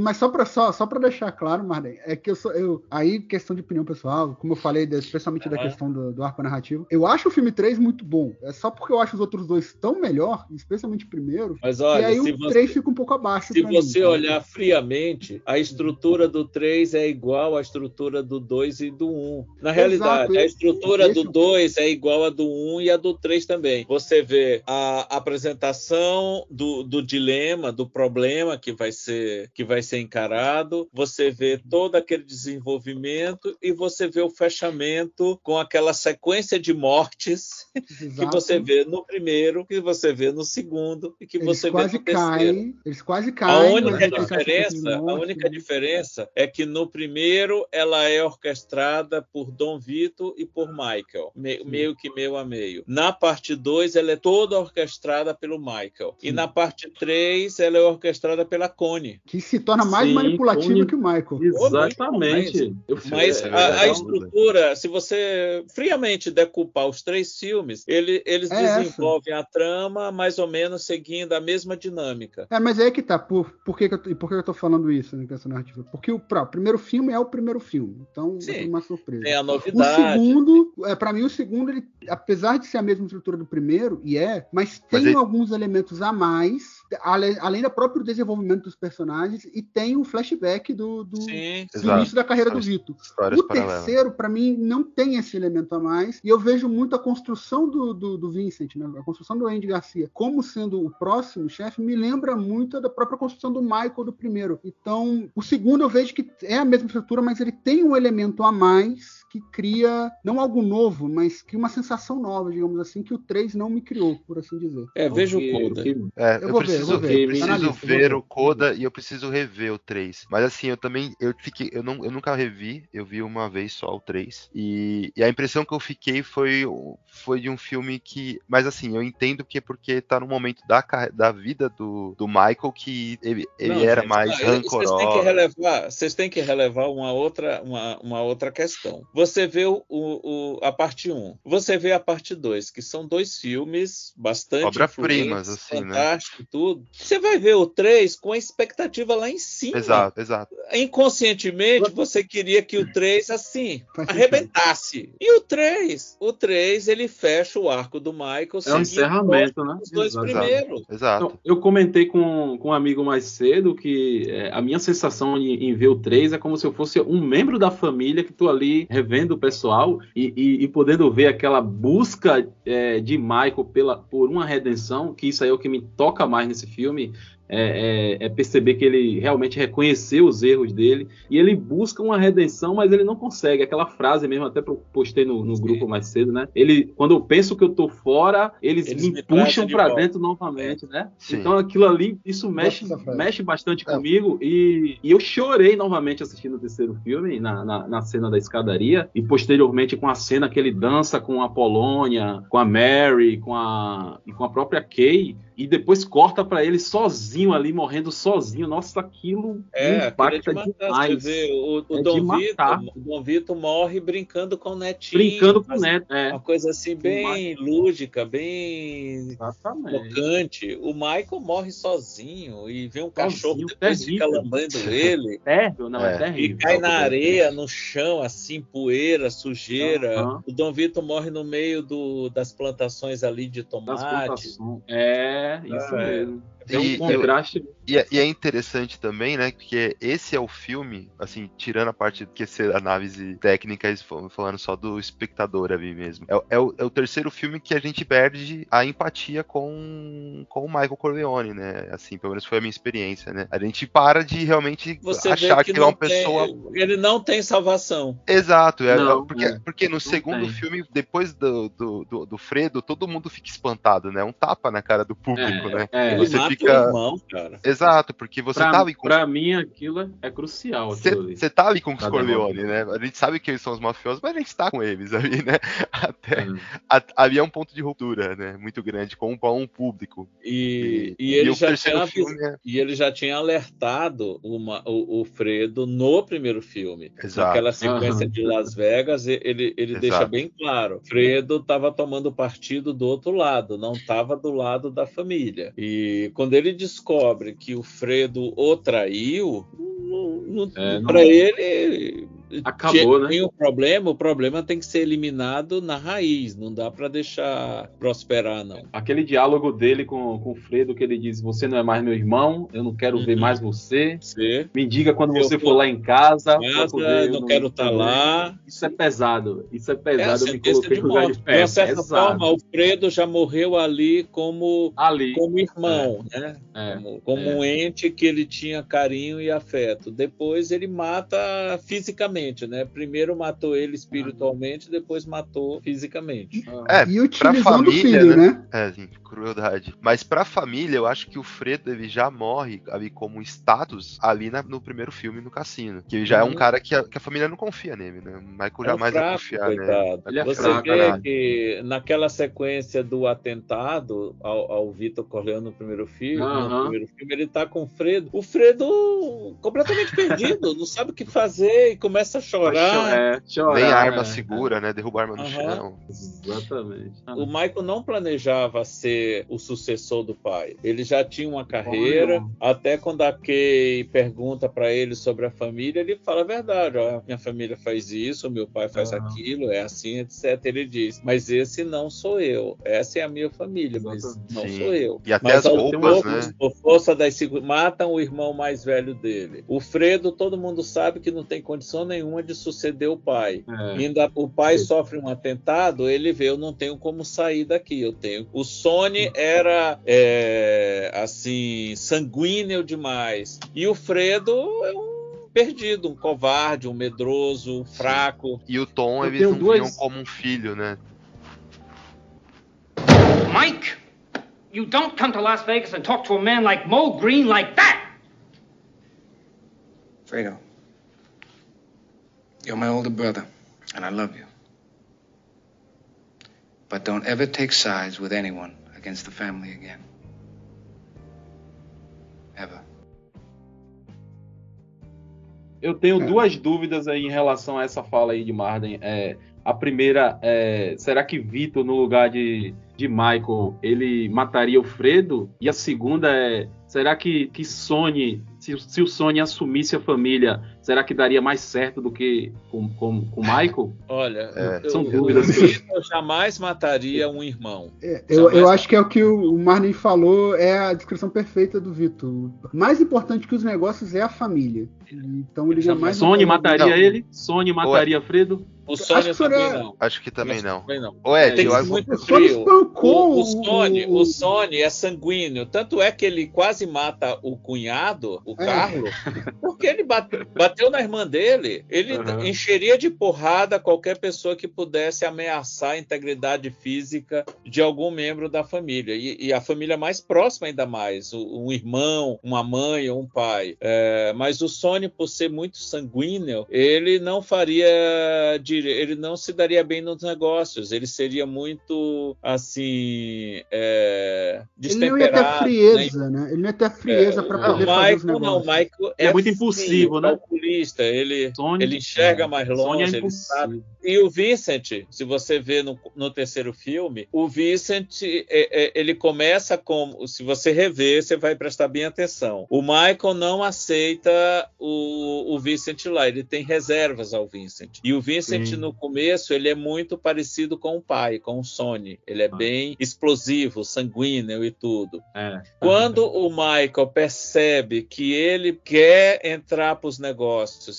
mas só para só, só para deixar claro, Marlene, é que eu sou eu aí questão de opinião pessoal, como eu falei, especialmente da Aham. questão do, do arco narrativo, eu acho o filme 3 muito bom. É só porque eu acho os outros dois tão melhor, especialmente o primeiro, Mas e olha, aí se o você, 3 fica um pouco abaixo se pra você mim, tá? olhar friamente, a estrutura do 3 é igual à estrutura do 2 e do 1. Na realidade, Exato, a estrutura do 2 é igual à do 1 e a do 3 também. Você vê a apresentação do, do dilema, do problema que vai ser que vai ser encarado, você vê todo aquele desenvolvimento e você vê o fechamento com aquela sequência de mortes que Exato. você vê no primeiro, que você vê no segundo e que Eles você vê no terceiro. caem, eles quase A caem. única aí tem essa diferença, de a morte, única né? diferença é que no primeiro ela é orquestrada por Dom Vito e por Michael, me- meio que meio a meio. Na parte 2 ela é toda orquestrada pelo Michael. E Sim. na parte 3 ela é orquestrada pela Connie. Que se torna mais Sim, manipulativo Tony- que o Michael. Exatamente. Eu- Mas é a, a estrutura, se você friamente decupar os três filmes, ele- eles É essa. desenvolvem a trama mais ou menos seguindo a mesma dinâmica. É, mas é aí que tá. Por, por, que, que eu, tô- por que eu tô falando isso na questão narrativa? Porque o, pra- o primeiro filme é o primeiro filme. Então, Sim. é uma surpresa. Tem a O novidade. segundo, é, para mim, o segundo, ele, apesar de ser a mesma estrutura do primeiro, e é, mas tem Mas ele- alguns elementos a mais, além do próprio desenvolvimento dos personagens, e tem o flashback do, do, Sim, do início da carreira do Vito. O terceiro, para mim, não tem esse elemento a mais. E eu vejo muito a construção do, do, do Vincent, né? a construção do Andy Garcia, como sendo o próximo chefe, me lembra muito da própria construção do Michael do primeiro. Então, o segundo eu vejo que é a mesma estrutura, mas ele tem um elemento a mais que cria, não algo novo, mas que uma sensação nova, digamos assim, que o 3 não me criou, por assim dizer. É, veja o Coda. É, Eu eu, vou ver, preciso, eu vou ver. eu preciso ver o Coda e eu preciso rever o 3. Mas assim, eu também, eu fiquei, eu, não, eu nunca revi, eu vi uma vez só o 3. E, e a impressão que eu fiquei foi, foi de um filme que. Mas assim, eu entendo que é porque tá no momento da, da vida do, do Michael que ele, ele Não, era gente, mais não, Vocês têm que rancoroso. relevar, vocês têm que relevar uma outra, uma, uma outra questão. Você vê o, o- a parte 1, você vê a parte 2, que são dois filmes bastante Obra-primas, assim, né? fantástico e tudo. Você vai ver o 3 com a expectativa lá em cima. Exato, exato. Inconscientemente, você queria que o 3, assim, arrebentasse. E o 3, o 3, ele fecha o arco do Michael É um encerramento, né? os dois Exato. primeiros. Exato. Então, eu comentei com, com um amigo mais cedo que é, a minha sensação em, em ver o 3 é como se eu fosse um membro da família que tô ali revendo o pessoal e, e- e podendo ver aquela busca é, de Michael pela, por uma redenção, que isso aí é o que me toca mais nesse filme. É, é- é perceber que ele realmente reconheceu os erros dele e ele busca uma redenção, mas ele não consegue. Aquela frase mesmo, até eu postei no, no grupo mais cedo, né? Ele, quando eu penso que eu tô fora, eles, Eles me, me puxam de pra volta. dentro novamente, né? Sim. Então aquilo ali, isso mexe, mexe bastante comigo e, e eu chorei novamente assistindo o terceiro filme, na, na, na cena da escadaria, e posteriormente com a cena que ele dança com a Polônia, com a Mary, com a, e com a própria Kay. E depois corta pra ele sozinho ali, morrendo sozinho. Nossa, aquilo É, aquilo é impacta de matar, demais. vê, o, o É Dom de matar. Vitor, o Dom Vitor morre brincando com o netinho. Brincando com o neto, é. Uma coisa assim bem lúdica, bem Exatamente. tocante. O Michael morre sozinho e vê um cachorro Sozinho, depois terrível. fica lambendo ele. Terrível, não, é, É. terrível. E cai na areia, no chão, assim, poeira, sujeira. Aham. O Dom Vitor morre no meio do- das plantações ali de Das tomate. plantações. É, isso É. mesmo. E- um contraste. E é, e é interessante também, né? Porque esse é o filme, assim, tirando a parte que ser análise técnica, e fal- falando só do espectador ali mesmo. É, o- é o, é o terceiro filme que a gente perde a empatia com, com o Michael Corleone, né? Assim, pelo menos foi a minha experiência, né? A gente para de realmente Você achar que, que, ele é uma pessoa. tem, ele não tem salvação. Exato, é, Não, porque, é. porque no Não segundo tem. filme, depois do, do, do, do Fredo, todo mundo fica espantado, né? Um tapa na cara do público, É, né? é. Ele Você mata fica- o irmão, cara. Exato, porque você pra, tá ali com pra mim, aquilo é crucial. você tá ali com os Cada Corleone, né? A gente sabe que eles são os mafiosos, mas a gente tá com eles ali, né? Até É. a- ali é um ponto de ruptura, né? Muito grande com, com um público. E, e E ele o já tinha, filme é- e ele já tinha alertado uma- o, o Fredo no primeiro filme. Exato. Naquela sequência Aham. de Las Vegas, e- ele, ele Exato. deixa bem claro. Fredo estava tomando partido do outro lado, não estava do lado da família. E quando ele descobre que o Fredo o traiu, É, não- para ele Acabou, né? Tem o problema, o problema tem que ser eliminado na raiz, não dá para deixar prosperar não. Aquele diálogo dele com, com o Fredo, que ele diz: Você não é mais meu irmão, eu não quero ver Uhum. mais você. Você Me diga quando Eu você for lá em casa. casa, poder eu não quero estar lá. Isso é pesado. Isso é É pesado. a eu me coloquei de no lugar de pé. certa Pesado. forma, o Fredo já morreu ali como, Ali. como irmão, né? É, Como, como é. um ente que ele tinha carinho e afeto. Depois ele mata fisicamente, né? Primeiro matou ele espiritualmente, depois matou fisicamente. É, E pra família, filho, né? né? É, crueldade. Mas pra família, eu acho que o Fredo ele já morre ali como status ali na- no primeiro filme no cassino. Que ele já é um Uhum. cara que a, que a família não confia nele, né? O Michael É jamais vai fraco, confiar coitado. nele. Ele é Você fraco, vê caralho. que naquela sequência do atentado ao, ao Vitor Corleone no primeiro filme, no Aham. primeiro filme, ele tá com o Fredo. O Fredo completamente perdido, não sabe o que fazer e começa a chorar. É, chorar, Nem arma é, segura, né? Derruba a arma no Aham. chão. Exatamente. O Michael não planejava ser o sucessor do pai. Ele já tinha uma carreira. Olha. Até quando a Kay pergunta pra ele sobre a família, ele fala a verdade. Ó, minha família faz isso, meu pai faz Ah. aquilo, é assim, etc. Ele diz, mas esse não sou eu. Essa é a minha família, mas não Sim. sou eu. E até mas as ao roupas, pouco, né? Por força das matam o irmão mais velho dele. O Fredo, todo mundo sabe que não tem condição nenhuma de suceder o pai. É. Ainda o pai sofre um atentado, ele vê, eu não tenho como sair daqui, eu tenho. O Sony era é, assim sanguíneo demais e o Fredo é um perdido, um covarde, um medroso, um fraco. E o Tom, Eu eles não duas- viam como um filho, né? Mike, you don't come to Las Vegas and talk to a man like Mo Green like that. Fredo, you're my older brother, and I love you. But don't ever take sides with anyone against the family again. Ever. Eu tenho duas dúvidas aí em relação a essa fala aí de Marden. É, a primeira é, será que Vitor, no lugar de, de Michael, ele mataria o Fredo? E a segunda é, será que, que Sony, se, se o Sony assumisse a família, será que daria mais certo do que com, com, com Michael? Olha, É, eu, são eu- dúvidas o que eu- Vitor jamais mataria um irmão. É, eu, eu acho que é o que o o Marlon falou, é a descrição perfeita do Vitor. Mais importante que os negócios é a família. Então ele jamais. Sony mataria Não. ele? Sony mataria Fredo? O que seria- também não. Acho que também Acho não. que também não. Ô, Ed, Tem que eu acho- muito O Sony frio. O, o, o- Sony, o- o Sony é sanguíneo. Tanto é que ele quase mata o cunhado, o É. Carlos, porque ele bate- bateu bateu na irmã dele, ele Uhum. encheria de porrada qualquer pessoa que pudesse ameaçar a integridade física de algum membro da família. E, e a família mais próxima, ainda mais, um irmão, uma mãe ou um pai. É, mas o Sony, por ser muito sanguíneo, ele não faria. Ele não se daria bem nos negócios. Ele seria muito assim. É, Ele não ia ter destemperado, né? frieza, né? Ele não ia ter frieza pra Não, poder o fazer os Michael não, o negócios. Michael É muito frio, impulsivo, né? Ele, Sony- ele enxerga é, mais Sony é longe, ele sabe. E o Vincent, se você vê no, no terceiro filme, o Vincent, é, é, ele começa como, se você rever, você vai prestar bem atenção. O Michael não aceita o, o Vincent lá, ele tem reservas ao Vincent. E o Vincent, Sim. no começo, ele é muito parecido com o pai, com o Sony. Ele é bem explosivo, sanguíneo e tudo. É. Quando o Michael percebe que ele quer entrar para os negócios,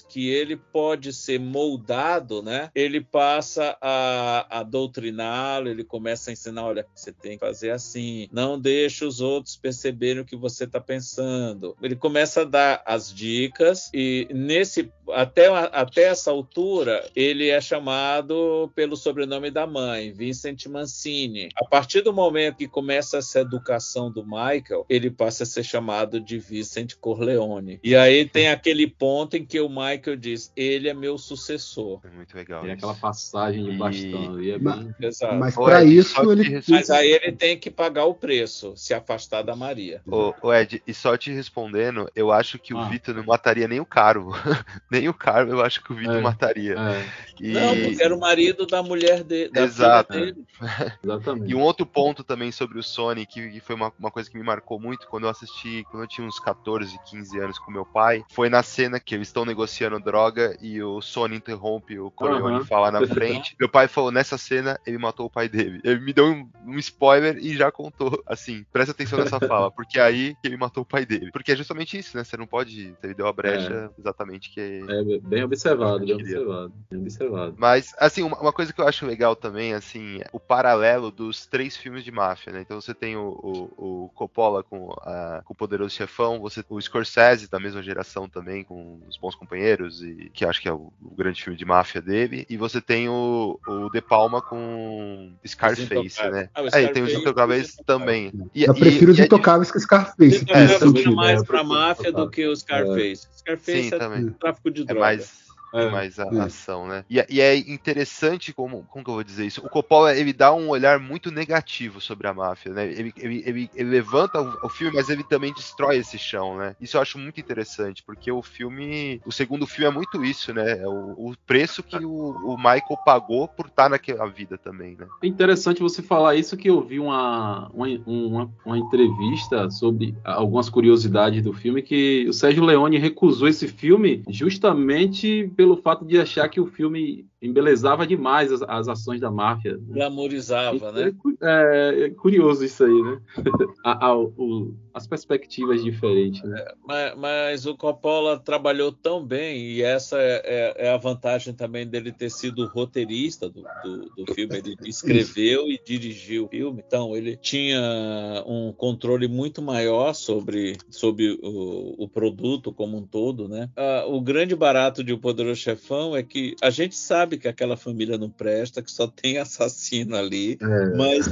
que ele pode ser moldado, né? Ele passa a, a doutriná-lo, ele começa a ensinar, olha, você tem que fazer assim, não deixe os outros perceberem o que você está pensando. Ele começa a dar as dicas e nesse até, até essa altura ele é chamado pelo sobrenome da mãe, Vincent Mancini. A partir do momento que começa essa educação do Michael, ele passa a ser chamado de Vincent Corleone. E aí tem aquele ponto em que o Michael diz: ele é meu sucessor. É muito legal. Tem isso. aquela passagem de E- bastão ali. É bem... Exato. Mas Ed, isso ele. Mas aí ele tem que pagar o preço, se afastar da Maria. Ô, ô, Ed, e só te respondendo, eu acho que o Ah. Vitor não mataria nem o Carvo. nem o Carvo eu acho que o Vitor É. mataria. É, E, Não, porque era o marido da mulher dele. Da Exato. dele. exatamente. e um outro ponto também sobre o Sony, que, foi uma, uma coisa que me marcou muito quando eu assisti, quando eu tinha uns 14, 15 anos com meu pai, foi na cena que eles estão negociando droga e o Sony interrompe o Corleone Aham. falar na frente. Meu pai falou, nessa cena, ele matou o pai dele. Ele me deu um, um spoiler e já contou, assim, presta atenção nessa fala, porque é aí que ele matou o pai dele. Porque é justamente isso, né? Você não pode. Ele deu a brecha exatamente que É bem observado, bem observado. Bem observado. mas, assim, uma, uma coisa que eu acho legal também, assim, é o paralelo dos três filmes de máfia, né? Então você tem o, o, o Coppola com, a- com o Poderoso Chefão, você o Scorsese da mesma geração também, com Os Bons Companheiros, e que acho que é o, o grande filme de máfia dele, e você tem o, o De Palma com Scarface, né? Ah, o é, e tem os Scarface Intocáveis os também. E, Eu prefiro os e é intocáveis que Scarface. Esse puxa sentido. mais é, pra prefiro máfia do que o Scarface. Scarface Sim, é também. tráfico de É droga. mais, é mais a, É. ação, né? E, é- e é interessante como, como que eu vou dizer isso? O Coppola, ele dá um olhar muito negativo sobre a máfia, né? Ele, ele, ele, ele levanta o, o filme, mas ele também destrói esse chão, né? Isso eu acho muito interessante, porque o filme, o segundo filme é muito isso, né? É o, o preço que o, o Michael pagou por estar naquela vida também, né? É interessante você falar isso que eu vi uma, uma, uma, uma entrevista sobre algumas curiosidades do filme que o Sérgio Leone recusou esse filme justamente pelo fato de achar que o filme embelezava demais as, as ações da máfia. né? Glamorizava, né? É, é- é curioso isso aí, né? A- a- o- as perspectivas diferentes, né? Mas, mas o Coppola trabalhou tão bem, e essa é, é- é a vantagem também dele ter sido roteirista do, do- do filme. Ele escreveu e dirigiu o filme, então ele tinha um controle muito maior sobre, sobre o, o produto como um todo, né? Ah, o grande barato de O Poderoso Chefão é que a gente sabe que aquela família não presta, que só tem assassino ali, mas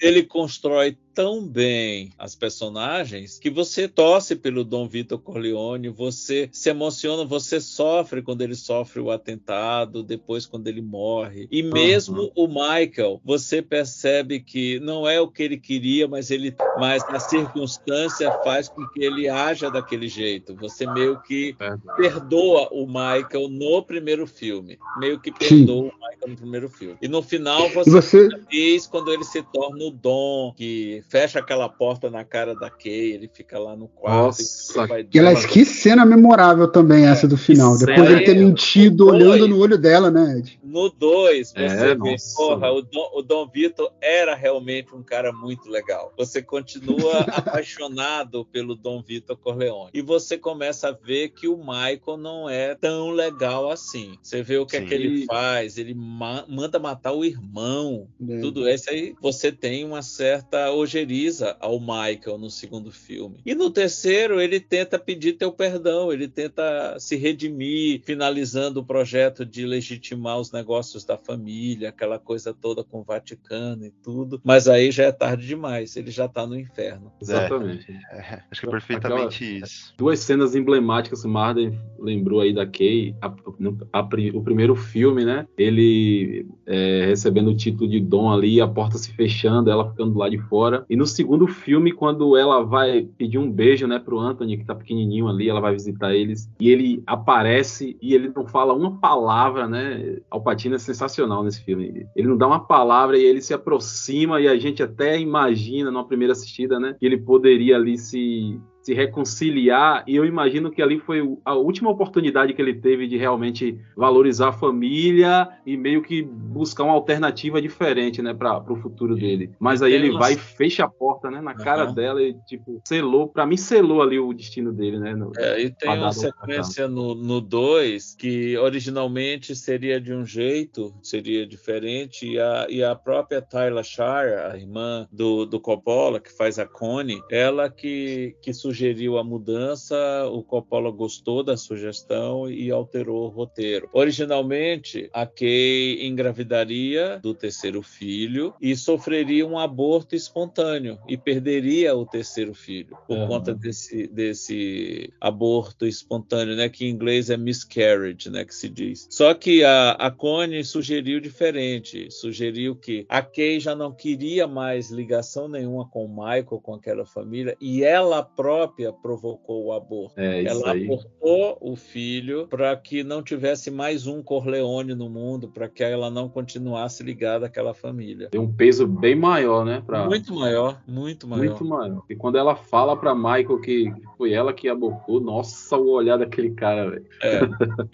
ele constrói tão bem as personagens que você torce pelo Dom Vitor Corleone, você se emociona, você sofre quando ele sofre o atentado, depois quando ele morre. E mesmo o Michael, você percebe que não é o que ele queria, mas ele, mas a circunstância faz com que ele haja daquele jeito. Você meio que perdoa o Michael no primeiro filme, meio que Sim. perdoa o Michael no primeiro filme. E no final E você você, feliz quando ele se torna o Dom, que fecha aquela porta na cara da Kay, ele fica lá no quarto. Nossa, e vai que, que cena memorável também essa do final. que Depois cena dele ter mentido dois. olhando no olho dela, né, Ed? No 2, você É, vê, nossa. porra, o Dom, o Dom Vitor era realmente um cara muito legal. Você continua apaixonado pelo Dom Vitor Corleone. E você começa a ver que o Michael não é tão legal assim. Você vê o que é Sim. que ele faz, ele ma- manda matar o irmão. É. Tudo isso aí, você tem uma certa ojeriza ao Michael no segundo filme. E no terceiro, ele tenta pedir teu perdão, ele tenta se redimir, finalizando o projeto de legitimar os negócios da família, aquela coisa toda com o Vaticano e tudo. Mas aí já é tarde demais, ele já tá no inferno. Exatamente. É, acho que é perfeitamente Aquela- isso. Duas cenas emblemáticas que o Marden lembrou aí da Kay. A- no- a pri- o primeiro filme, né? Ele é, recebendo o título de Dom ali, a porta se fechando, ela ficando lá de fora. E no segundo filme, quando ela vai pedir um beijo, né, pro Anthony, que tá pequenininho ali, ela vai visitar eles, e ele aparece e ele não fala uma palavra, né? Alpatino é sensacional nesse filme. Ele não dá uma palavra e ele se aproxima e a gente até imagina numa primeira assistida, né, que ele poderia ali se se reconciliar e eu imagino que ali foi a última oportunidade que ele teve de realmente valorizar a família e meio que buscar uma alternativa diferente, né, para o futuro dele. Mas aí ele Ela- vai e fecha a porta, né, na cara Aham. dela e tipo selou, para mim selou ali o destino dele, né? no- É, e tem uma sequência no 2 que originalmente seria de um jeito, seria diferente, e a, e a própria Tyler Shire, a irmã do, do Coppola, que faz a Connie, ela que, que sugeriu a mudança, o Coppola gostou da sugestão e alterou o roteiro. Originalmente, a Kay engravidaria do terceiro filho e sofreria um aborto espontâneo e perderia o terceiro filho por conta desse, desse aborto espontâneo, né, que em inglês é miscarriage, né, que se diz. Só que a, a Connie sugeriu diferente, sugeriu que a Kay já não queria mais ligação nenhuma com o Michael, com aquela família, e ela própria provocou o aborto. É, ela abortou o filho para que não tivesse mais um Corleone no mundo, para que ela não continuasse ligada àquela família. Tem um peso bem maior, né, pra, Muito maior, muito maior. Muito maior. E quando ela fala pra Michael que foi ela que abortou, nossa, o olhar daquele cara, velho. É.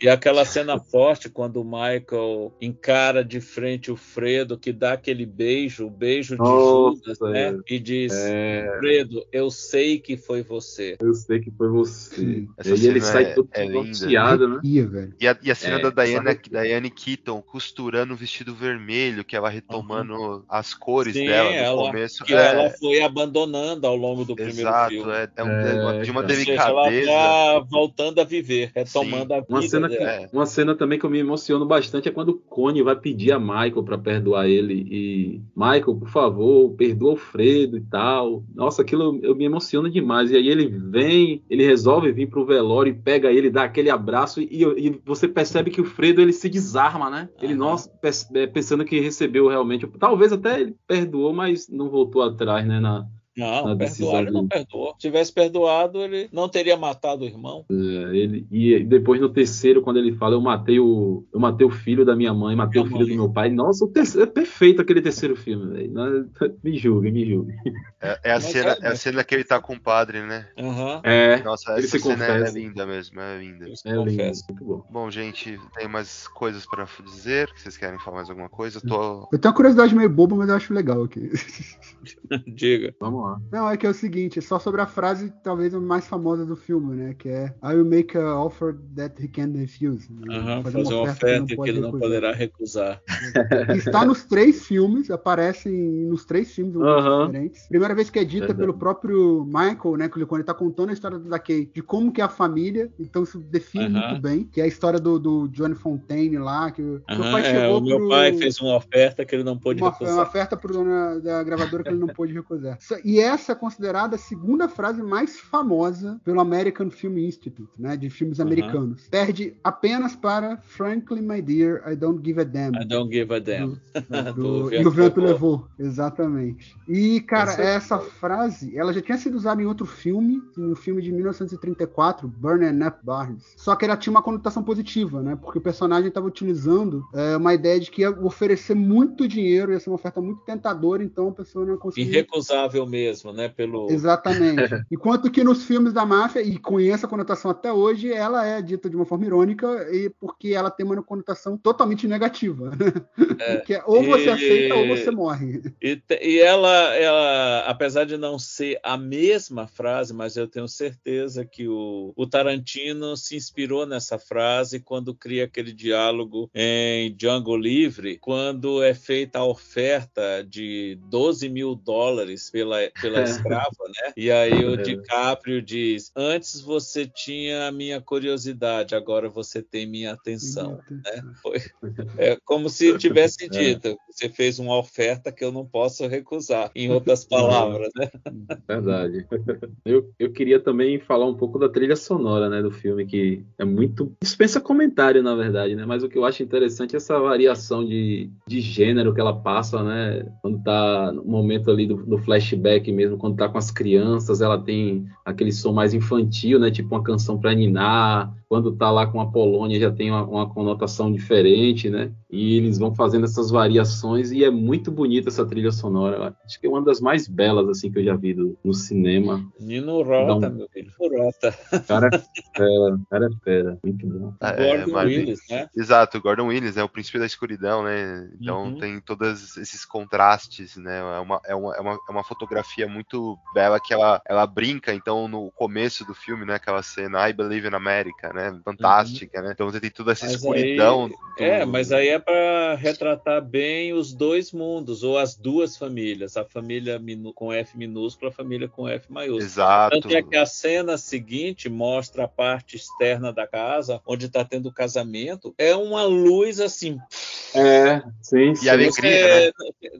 E aquela cena forte quando o Michael encara de frente o Fredo, que dá aquele beijo, o beijo de Nossa, Judas, né? é. E diz: É. Fredo, eu sei que foi você. Eu sei que foi você. Essa e ele cena sai é- todo é desnorteado, né? Ia, velho. E a, e a cena É, da Diana, Diane Keaton costurando o vestido vermelho, que ela retomando as cores Sim, dela no ela, começo. que é, ela foi abandonando ao longo do primeiro exato, filme. é, é um- É, uma- de uma. Ou seja, ela delicadeza. tá voltando a viver, retomando a vida Uma cena, que-. É. uma cena também que eu me emociono bastante é quando o Cone vai pedir a Michael pra perdoar ele. E, Michael, por favor, perdoa o Fredo e tal. Nossa, aquilo eu, eu me emociono demais. E aí ele vem, ele resolve vir pro velório e pega ele, dá aquele abraço. E, e você percebe que o Fredo ele se desarma, né? Ele, Aham. nossa, é, pensando que recebeu realmente. Talvez até ele perdoou, mas não voltou atrás, né? Na, Não, na decisão ele não perdoou. Se tivesse perdoado, ele não teria matado o irmão. É, ele, e depois no terceiro, quando ele fala, eu matei o, eu matei o filho da minha mãe, matei Minha o filho mãe. do meu pai. Nossa, o terceiro, é perfeito aquele terceiro filme, Me julgue, me julgue. É, é a Mas cena, é, é a cena que ele tá com o padre, né? Aham. É, Nossa, ele essa se cena é- é confessa. linda mesmo, é linda. É confesso. muito bom. Bom, gente, tem mais coisas pra dizer? Vocês querem falar mais alguma coisa? Eu Tô... Eu tenho uma curiosidade meio boba, mas eu acho legal aqui. Diga. Vamos lá. Não, é que é o seguinte, é só sobre a frase talvez a mais famosa do filme, né? Que é I will make a offer that he can refuse. né? Aham, fazer uma oferta que ele não poderá recusar. Está nos três filmes, aparecem nos três filmes Aham. diferentes. Primeira vez que é dita Verdade. pelo próprio Michael, né? Quando ele tá contando a história da Kay, de como que é a família, então isso define Aham. muito bem, que é a história do, do Johnny Fontaine lá, que o meu pai é, chegou o meu pro- pai fez uma oferta que ele não pôde uma, recusar. uma oferta pro dono da gravadora que ele não pôde recusar. Isso- E essa é considerada a segunda frase mais famosa pelo American Film Institute, né? De filmes americanos. Perde apenas para Frankly, My Dear, I Don't Give a Damn. I don't give a damn. Do- Do e o vento levou. exatamente. E, cara, Essa- essa frase, ela já tinha sido usada em outro filme, um filme de 1934, Burning Up Barnes. Só que ela tinha uma conotação positiva, né? Porque o personagem estava utilizando é, uma ideia de que ia oferecer muito dinheiro, ia ser uma oferta muito tentadora, então a pessoa não ia conseguir. Irrecusável mesmo, né? Pelo... Exatamente. Enquanto que nos filmes da máfia, e com essa conotação até hoje, ela é dita de uma forma irônica, e porque ela tem uma conotação totalmente negativa. né? É, que é ou você e- aceita ou você morre. E, e ela, ela, apesar de não ser a mesma frase, mas eu tenho certeza que o, o Tarantino se inspirou nessa frase quando cria aquele diálogo em Django Livre, quando é feita a oferta de 12 mil dólares pela, pela É. escrava, né? E aí o É. DiCaprio diz: Antes você tinha a minha curiosidade, agora você tem minha atenção. Né? Foi, é como se tivesse É. dito: Você fez uma oferta que eu não posso recusar. Em outras palavras, né? Verdade. Eu, eu queria também falar um pouco da trilha sonora, né, do filme, que é muito. dispensa comentário, na verdade, né? Mas o que eu acho interessante é essa variação de, de gênero que ela passa, né? Quando tá no momento ali do, do flashback mesmo, quando tá com as crianças, ela tem aquele som mais infantil, né? Tipo uma canção pra ninar. Quando tá lá com a Polônia já tem uma, uma conotação diferente, né? E eles vão fazendo essas variações e é muito bonita essa trilha sonora. Acho que é uma das mais belas assim que eu já vi do- no cinema. Nino Rota, um- meu filho. Rota. Cara é fera, cara é fera, muito bom. É, Gordon mas- Willis, né? Exato, o Gordon Willis é o príncipe da escuridão, né? Então Uhum. tem todos esses contrastes, né? É uma, é, uma, é, uma, é uma fotografia muito bela que ela, ela brinca, então, no começo do filme, né? Aquela cena I Believe in America, né? Fantástica, né? Então você tem toda essa Mas escuridão. aí- do- É, mas aí é para retratar bem os dois mundos, ou as duas famílias, a família minu- com F minúsculo, a família com F maiúsculo. Exato. Tanto é que a cena seguinte mostra a parte externa da casa, onde está tendo o casamento, é uma luz assim. É, sim, sim. Você-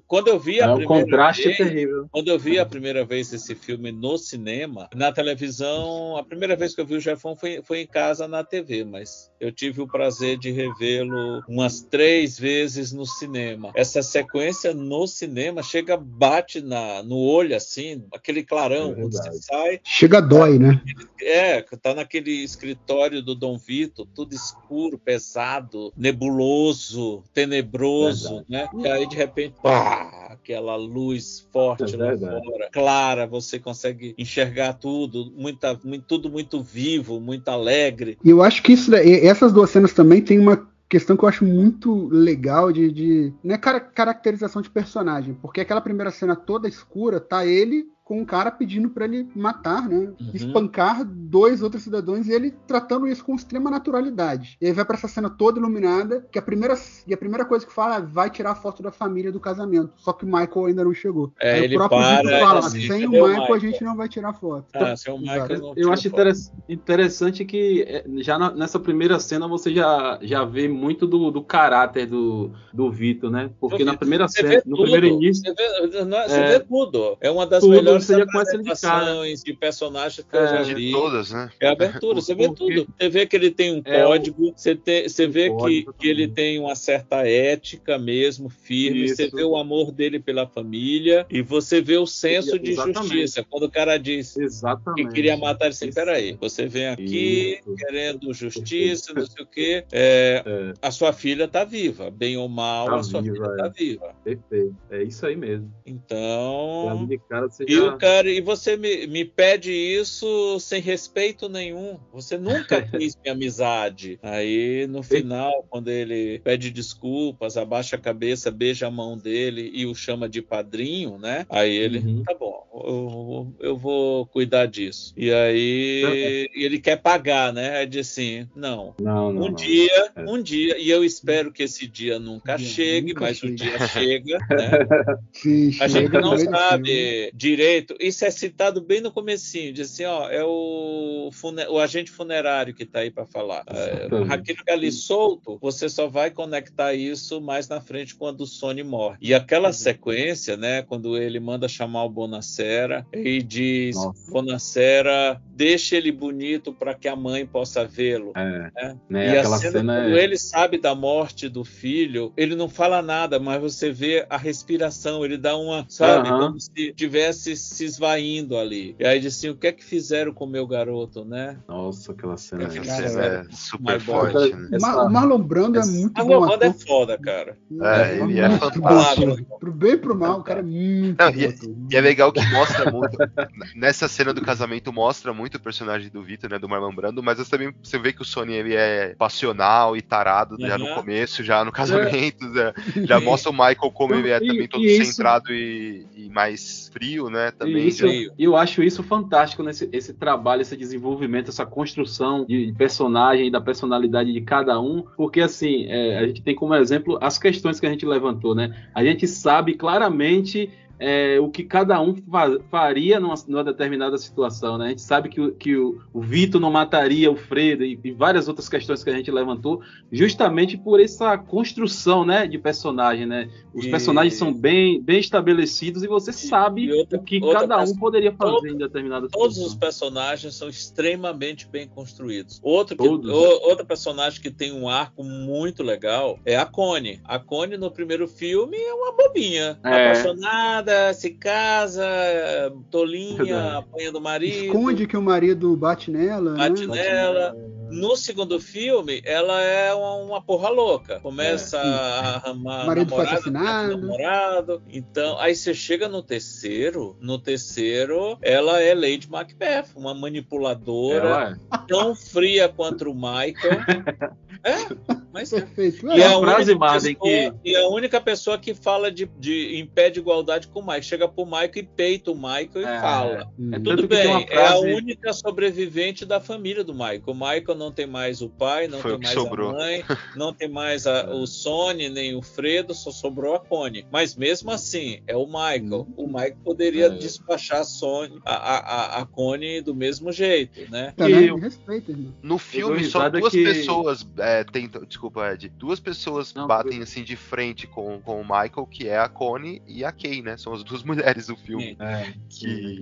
Quando eu vi a É um primeira contraste vez, terrível. quando eu vi a primeira vez esse filme no cinema, na televisão, a primeira vez que eu vi o Jefão foi, foi em casa na TV, mas eu tive o prazer de revê-lo umas três vezes no cinema. Essa sequência no cinema chega, bate na, no olho assim, aquele clarão É quando você sai. Chega dói, né? É, tá naquele escritório do Dom Vito, tudo escuro, pesado, nebuloso, tenebroso, né? E aí de repente, pá, aquela luz forte É lá fora, clara, você consegue enxergar tudo, muita, muito, tudo muito vivo, muito alegre. E eu acho que isso, essas duas cenas também tem uma questão que eu acho muito legal de, de né, cara- caracterização de personagem, porque aquela primeira cena toda escura tá ele com um cara pedindo pra ele matar, né, espancar dois outros cidadãos e ele tratando isso com extrema naturalidade. E aí vai pra essa cena toda iluminada, que a primeira e a primeira coisa que fala é vai tirar a foto da família do casamento, só que o Michael ainda não chegou. É, aí ele o próprio para Vito fala, assim, sem o cadê o Michael, Michael? a gente não vai tirar foto. Ah, sem o Michael não Eu acho foto. interess- interessante que é, já na- nessa primeira cena você já, já vê muito do, do caráter do, do Vitor, né? Porque na primeira cena, no tudo, primeiro início, Você vê, não é- você É. vê tudo. É uma das Tudo, melhores você já começa ele de cara. apresentações de personagens que eu É, já de vi. todas, né? É abertura, você vê tudo. Você vê que ele tem um É, código, você, tem- você vê que, que ele tem uma certa ética mesmo, firme, você Isso. vê o amor dele pela família e você vê o senso de Exatamente. justiça. Quando o cara diz que exatamente. queria matar ele, assim, peraí, você vem aqui Isso. querendo justiça, não sei o quê, é, É. a sua filha tá viva, bem ou mal, Tá a sua viva, filha é. tá viva. Perfeito. É isso aí mesmo. Então, Já de você e cara, e você me, me pede isso sem respeito nenhum. Você nunca quis minha amizade. Aí no final, quando ele pede desculpas, abaixa a cabeça, beija a mão dele e o chama de padrinho, né? Aí ele, Uhum. tá bom, eu, eu vou cuidar disso. E aí ele quer pagar, né? Aí diz assim, não. Não, não, um não. dia, É. um dia, e eu espero que esse dia nunca chegue, nunca mas o chegue. dia chega, né? Sim, A gente não sabe direito. Isso é citado bem no comecinho. Diz assim, ó, é o, o agente funerário que tá aí para falar. Aquilo que ali solto, você só vai conectar isso mais na frente quando o Sony morre. E aquela sequência, né, quando ele manda chamar o Bonacera e diz, Nossa. Bonacera, deixa ele bonito para que a mãe possa vê-lo. É, né? né? E a Aquela cena, cena quando é- ele sabe da morte do filho, ele não fala nada, mas você vê a respiração, ele dá uma, sabe, Aham. como se tivesse se esvaindo ali. E aí diz assim, o que é que fizeram com o meu garoto, né? Nossa, aquela cena. Essa Cara, cena é é super forte, né? O Mar- o Marlon Brando é muito bom Lomanda é ator. foda, cara. É, ele é muito fantástico. Pro bem e pro mal, o cara é muito Não, bom e, ator. e é legal que mostra muito. Nessa cena do casamento mostra muito o personagem do Vitor, né? Do Marlon Brando, mas você também você vê que o Sony ele é passional e tarado já no começo, já no casamento. Já, já mostra o Michael como ele é também todo e centrado e, e mais frio, né? Também. E isso, eu acho isso fantástico nesse esse trabalho, esse desenvolvimento, essa construção de personagem e da personalidade de cada um, porque assim, é, a gente tem como exemplo as questões que a gente levantou, né? A gente sabe claramente é, o que cada um fa- faria numa, numa determinada situação, né? A gente sabe que, o- que o, o Vitor não mataria o Fredo e, e várias outras questões que a gente levantou, justamente por essa construção, né, de personagem, né? Os E- personagens são bem, bem estabelecidos e você sabe o que outra cada um poderia fazer todo- em determinada Todos situação. os personagens são extremamente bem construídos. Outro que- Todos. o- outra personagem que tem um arco muito legal é a Connie. A Connie no primeiro filme é uma bobinha, É. apaixonada, se casa, tolinha, apanha do marido. Esconde que o marido bate nela. bate né? nela. No segundo filme, ela é uma, porra louca. Começa É. a arrumar Marido assassinado. namorado. Então, aí você chega no terceiro. No terceiro, ela é Lady Macbeth, uma manipuladora é. tão fria quanto o Michael. É, mas é. Perfeito. E É. a, frase, pessoa, e a única pessoa que fala de, de em pé de igualdade com o Michael. Chega pro Michael e peita o Michael e É. fala. É Tudo que tem uma bem, é a frase- única sobrevivente da família do Michael. O Michael não tem mais o pai, não Foi tem que mais sobrou. a mãe, não tem mais a- o Sony, nem o Fredo, só sobrou a Connie. Mas mesmo assim, é o Michael. O Michael poderia É. despachar a, Sony, a, a, a- a Connie do mesmo jeito, né? E eu- respeita, irmão. No filme, só duas que- pessoas é, tentam. Desculpa, Ed. Duas pessoas Não, batem assim de frente com, com o Michael, que é a Connie e a Kay, né? São as duas mulheres do filme. É, Que-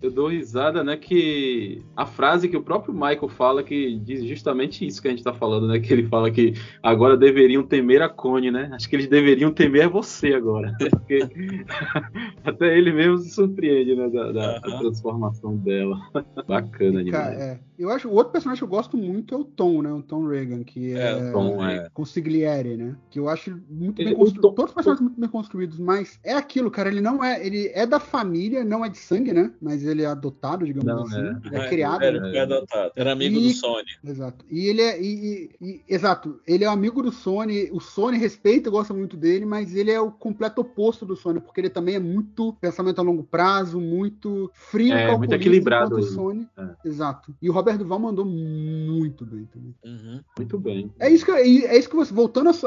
Eu dou risada, né? Que a frase que o próprio Michael fala que diz justamente isso que a gente tá falando, né? Que ele fala que agora deveriam temer a Connie, né? Acho que eles deveriam temer você agora. Porque até ele mesmo se surpreende, né? Da, da- transformação dela. Bacana Cara, demais. é. Eu acho o outro personagem que eu gosto muito é o Tom, né? O Tom Reagan, que é, É, o Tom, é. Consigliere, né? Que eu acho muito bem Ele- o construído. Tom- Todos os personagens muito bem construídos, mas é aquilo, cara. Ele não é. Ele é da família, não é de sangue, né? Mas ele é adotado, digamos Não, assim. é. Ele é, criado. Era, né? foi adotado. Era amigo E- do Sony. Exato. E ele é. e- e- e- exato. Ele é amigo do Sony. O Sony respeita e gosta muito dele, mas ele é o completo oposto do Sony, porque ele também é muito pensamento a longo prazo, muito frio, É, muito equilibrado o. Sony. É. Exato. E o Robert Duval mandou muito bem também. Uhum. Muito bem. É isso que, é é isso que você. Voltando ao,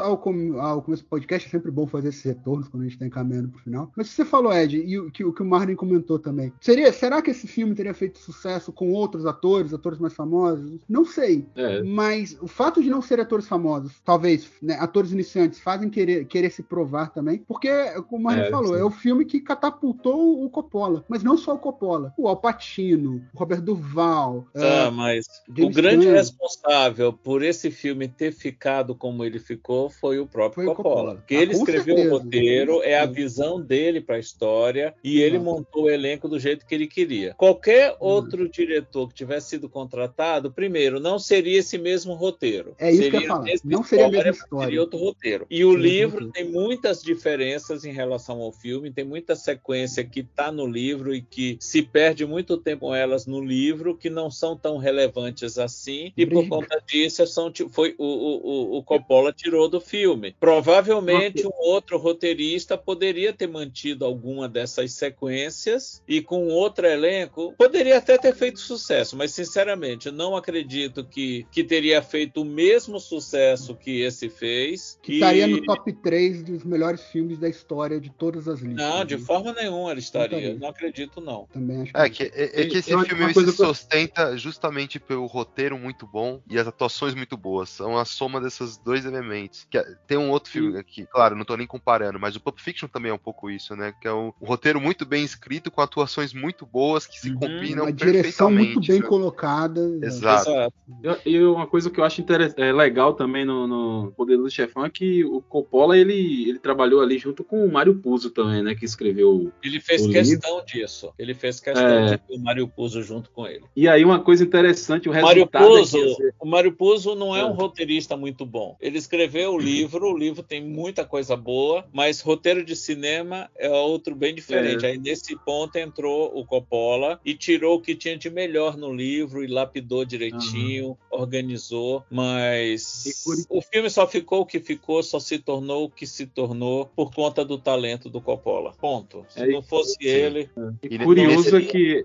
ao começo do podcast, é sempre bom fazer esses retornos quando a gente está encaminhando pro final. Mas você falou, Ed, e o que o, que o Marlon comentou também. Seria, será que esse filme teria feito sucesso com outros atores, atores mais famosos? Não sei. É. Mas o fato de não serem atores famosos, talvez, né, atores iniciantes, fazem querer, querer se provar também. Porque, como o Marlon É, falou, sim. é o filme que catapultou o Coppola. Mas não só o Coppola. O Al Pacino, o Robert Duval. É, mas James o grande responsável por esse filme ter ficado como ele ficou foi o próprio Foi Coppola. Coppola. Porque Ah, ele escreveu certeza. o roteiro, é a Sim. visão dele para a história e ele montou o elenco do jeito que ele queria. Qualquer outro diretor que tivesse sido contratado, primeiro, não seria esse mesmo roteiro. É isso que eu seria falar. Não seria a mesma história. Seria outro roteiro. E o Seria outro livro tem muitas diferenças em relação ao filme, tem muita sequência que está no livro e que se perde muito tempo com elas no livro, que não são tão relevantes assim, e por conta disso são, ti- foi o, o, o- Coppola tirou do filme. Provavelmente um outro roteirista poderia ter mantido alguma dessas sequências e com outro elenco poderia até ter feito sucesso, mas sinceramente eu não acredito que, que teria feito o mesmo sucesso que esse fez. Que E- estaria no top 3 dos melhores filmes da história de todas as listas. Não, de forma nenhuma ele estaria. não acredito, não. Também acho É que, é, é que esse filme se que sustenta justamente pelo roteiro muito bom e as atuações muito boas. São a soma desses dois elementos. Que é- tem um outro filme aqui, claro, não tô nem comparando, mas o Pulp Fiction também é um pouco isso, né? Que é um, um roteiro muito bem escrito, com atuações muito boas que se Uhum. combinam uma direção muito bem né? colocada. Exato. E e uma coisa que eu acho é, legal também no, no Poder do Chefão é que o Coppola ele, ele trabalhou ali junto com o Mário Puzo também, né? Que escreveu. Ele fez O questão disso. Ele fez questão É. de ter o Mário Puzo junto com ele. E aí uma coisa interessante, o O Mário resultado é Puzo, o Mário Puzo não é um É. roteirista muito bom. Ele escreveu o livro, o livro tem muita coisa boa, mas roteiro de cinema é outro bem diferente. É. Aí nesse ponto entrou o Coppola e tirou o que tinha de melhor no livro e lapidou direitinho, organizou, mas E o filme só ficou o que ficou, só se tornou o que se tornou por conta do talento do Coppola. Ponto. Se É, não fosse sim. ele, E E curioso é que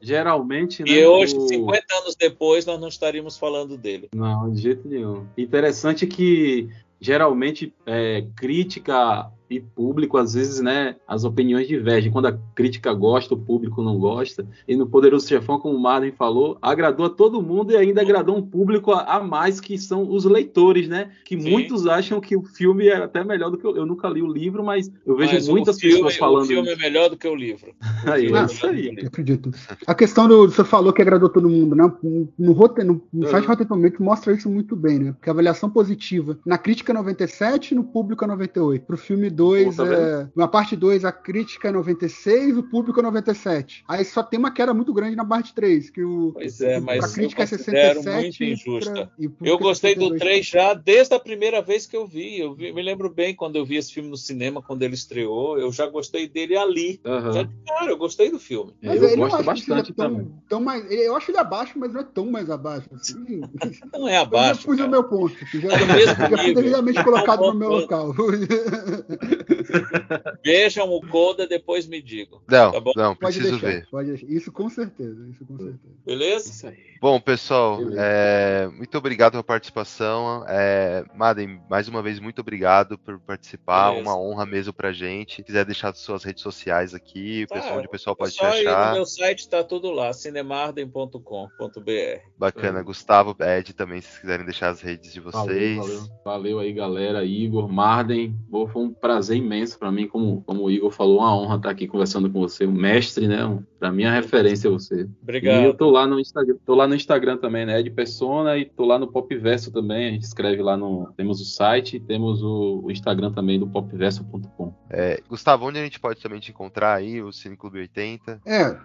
geralmente. E né, hoje, o- 50 anos depois, nós não estaríamos falando dele. Não, de jeito nenhum. Interessante que geralmente é, crítica e público, às vezes, né, as opiniões divergem. Quando a crítica gosta, o público não gosta. E no Poderoso Chefão, como o Marden falou, agradou a todo mundo e ainda agradou um público a, a mais, que são os leitores, né? Que Sim. muitos acham que o filme é até melhor do que eu. Eu nunca li o livro, mas eu vejo Mas muitas filme, pessoas falando O filme é melhor do que o livro. O Aí, é é isso aí. livro. Acredito. A questão do. Você falou que agradou todo mundo, né? No, roteiro, no, no site Uhum. Rotten Tomatoes mostra isso muito bem, né? Porque a avaliação positiva na crítica é 97 no público é 98. Pro filme 2, Pô, tá é, na parte 2, a crítica é 96, o público é 97. Aí só tem uma queda muito grande na parte 3, que o. Pois é, mas a crítica eu é considero 67. muito injusta. pra- e o Eu é gostei do 62. 3 já desde a primeira vez que eu vi. Eu vi- me lembro bem quando eu vi esse filme no cinema, quando ele estreou. Eu já gostei dele ali. Aham. Já cara, eu gostei do filme. Mas eu ele gosto eu bastante tão, também. tão mais, eu acho ele abaixo, mas não é tão mais abaixo. Assim. Não é Eu já abaixo. pus o cara. meu ponto. Já, É já, mesmo já fui devidamente colocado no meu ponto. local. Vejam o Coda, depois me digam. Não, Tá bom? não, Pode preciso deixar, ver. pode deixar. Isso com certeza, isso com certeza. Beleza? Isso aí. Bom, pessoal, Beleza. é, muito obrigado pela participação. É, Madem, mais uma vez, muito obrigado por participar. Beleza. Uma honra mesmo pra gente. Se quiser deixar suas redes sociais aqui, o Tá, pessoal, onde o pessoal É pode te só ir no achar. meu site, tá tudo lá, cinemarden.com.br. Bacana. Uhum. Gustavo, Ed, também, se vocês quiserem deixar as redes de Valeu, vocês. valeu. Valeu aí, galera. Igor, Marden. Foi um prazer imenso pra mim, como, como o Igor falou, uma honra estar aqui conversando com você, o mestre, né? Um- Pra mim, a referência é você. Obrigado. E eu tô lá no Instagram, tô lá no Instagram também, né? Ed Persona, e tô lá no Popverso também. A gente escreve lá no. Temos o site, temos o, o Instagram também do popverso.com. É, Gustavo, onde a gente pode também te encontrar aí, o Cine Clube 80? É,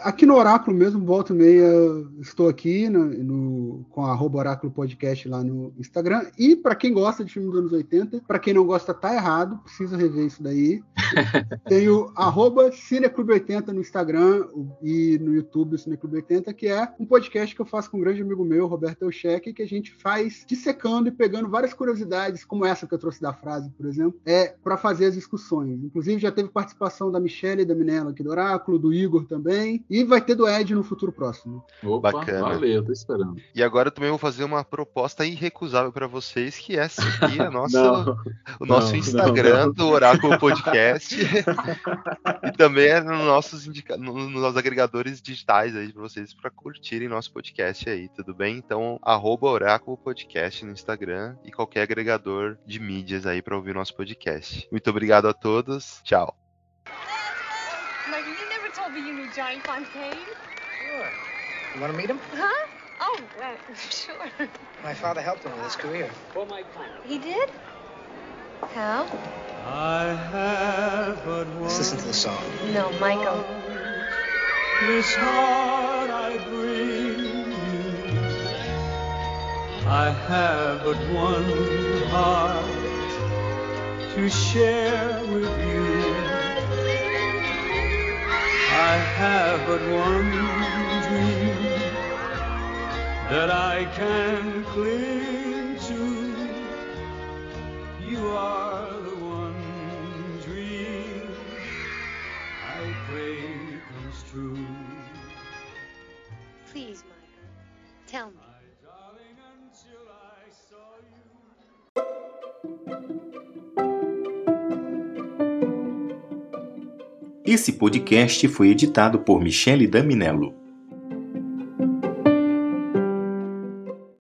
aqui no Oráculo mesmo, volta e meia, estou aqui no, no- com a arroba Oráculo Podcast lá no Instagram. E para quem gosta de filme dos anos 80, para quem não gosta, tá errado, precisa rever isso daí. Tem o arroba Cineclube80 no Instagram e no YouTube, o Cineclube 80, que é um podcast que eu faço com um grande amigo meu, Roberto Elcheque, que a gente faz dissecando e pegando várias curiosidades, como essa que eu trouxe da frase, por exemplo, é para fazer as discussões. Inclusive, já teve participação da Michelle e da Minella aqui do Oráculo, do Igor também, e vai ter do Ed no futuro próximo. Opa, Bacana. valeu, tô esperando. E agora eu também vou fazer uma proposta irrecusável para vocês, que é seguir a nossa, Não, o nosso não, Instagram não. do Oráculo Podcast. e também é nos nossos, indica... no- nos agregadores digitais aí para vocês para curtirem nosso podcast aí, tudo bem? Então, arroba Oráculo Podcast no Instagram e qualquer agregador de mídias aí para ouvir nosso podcast. Muito obrigado a todos. Tchau. Michael, you never told me you knew Johnny Fontaine. Sure. You want to meet him? Huh? Oh, uh, sure. My father helped him with his career. For my plan. He did? How? I have but one. Let's listen to the song. No, Michael. This heart I bring you. I have but one heart to share with you. I have but one dream that I can cling to. You are the one dream I pray comes true. Please, Michael. Tell me. Esse podcast foi editado por Michele Daminello.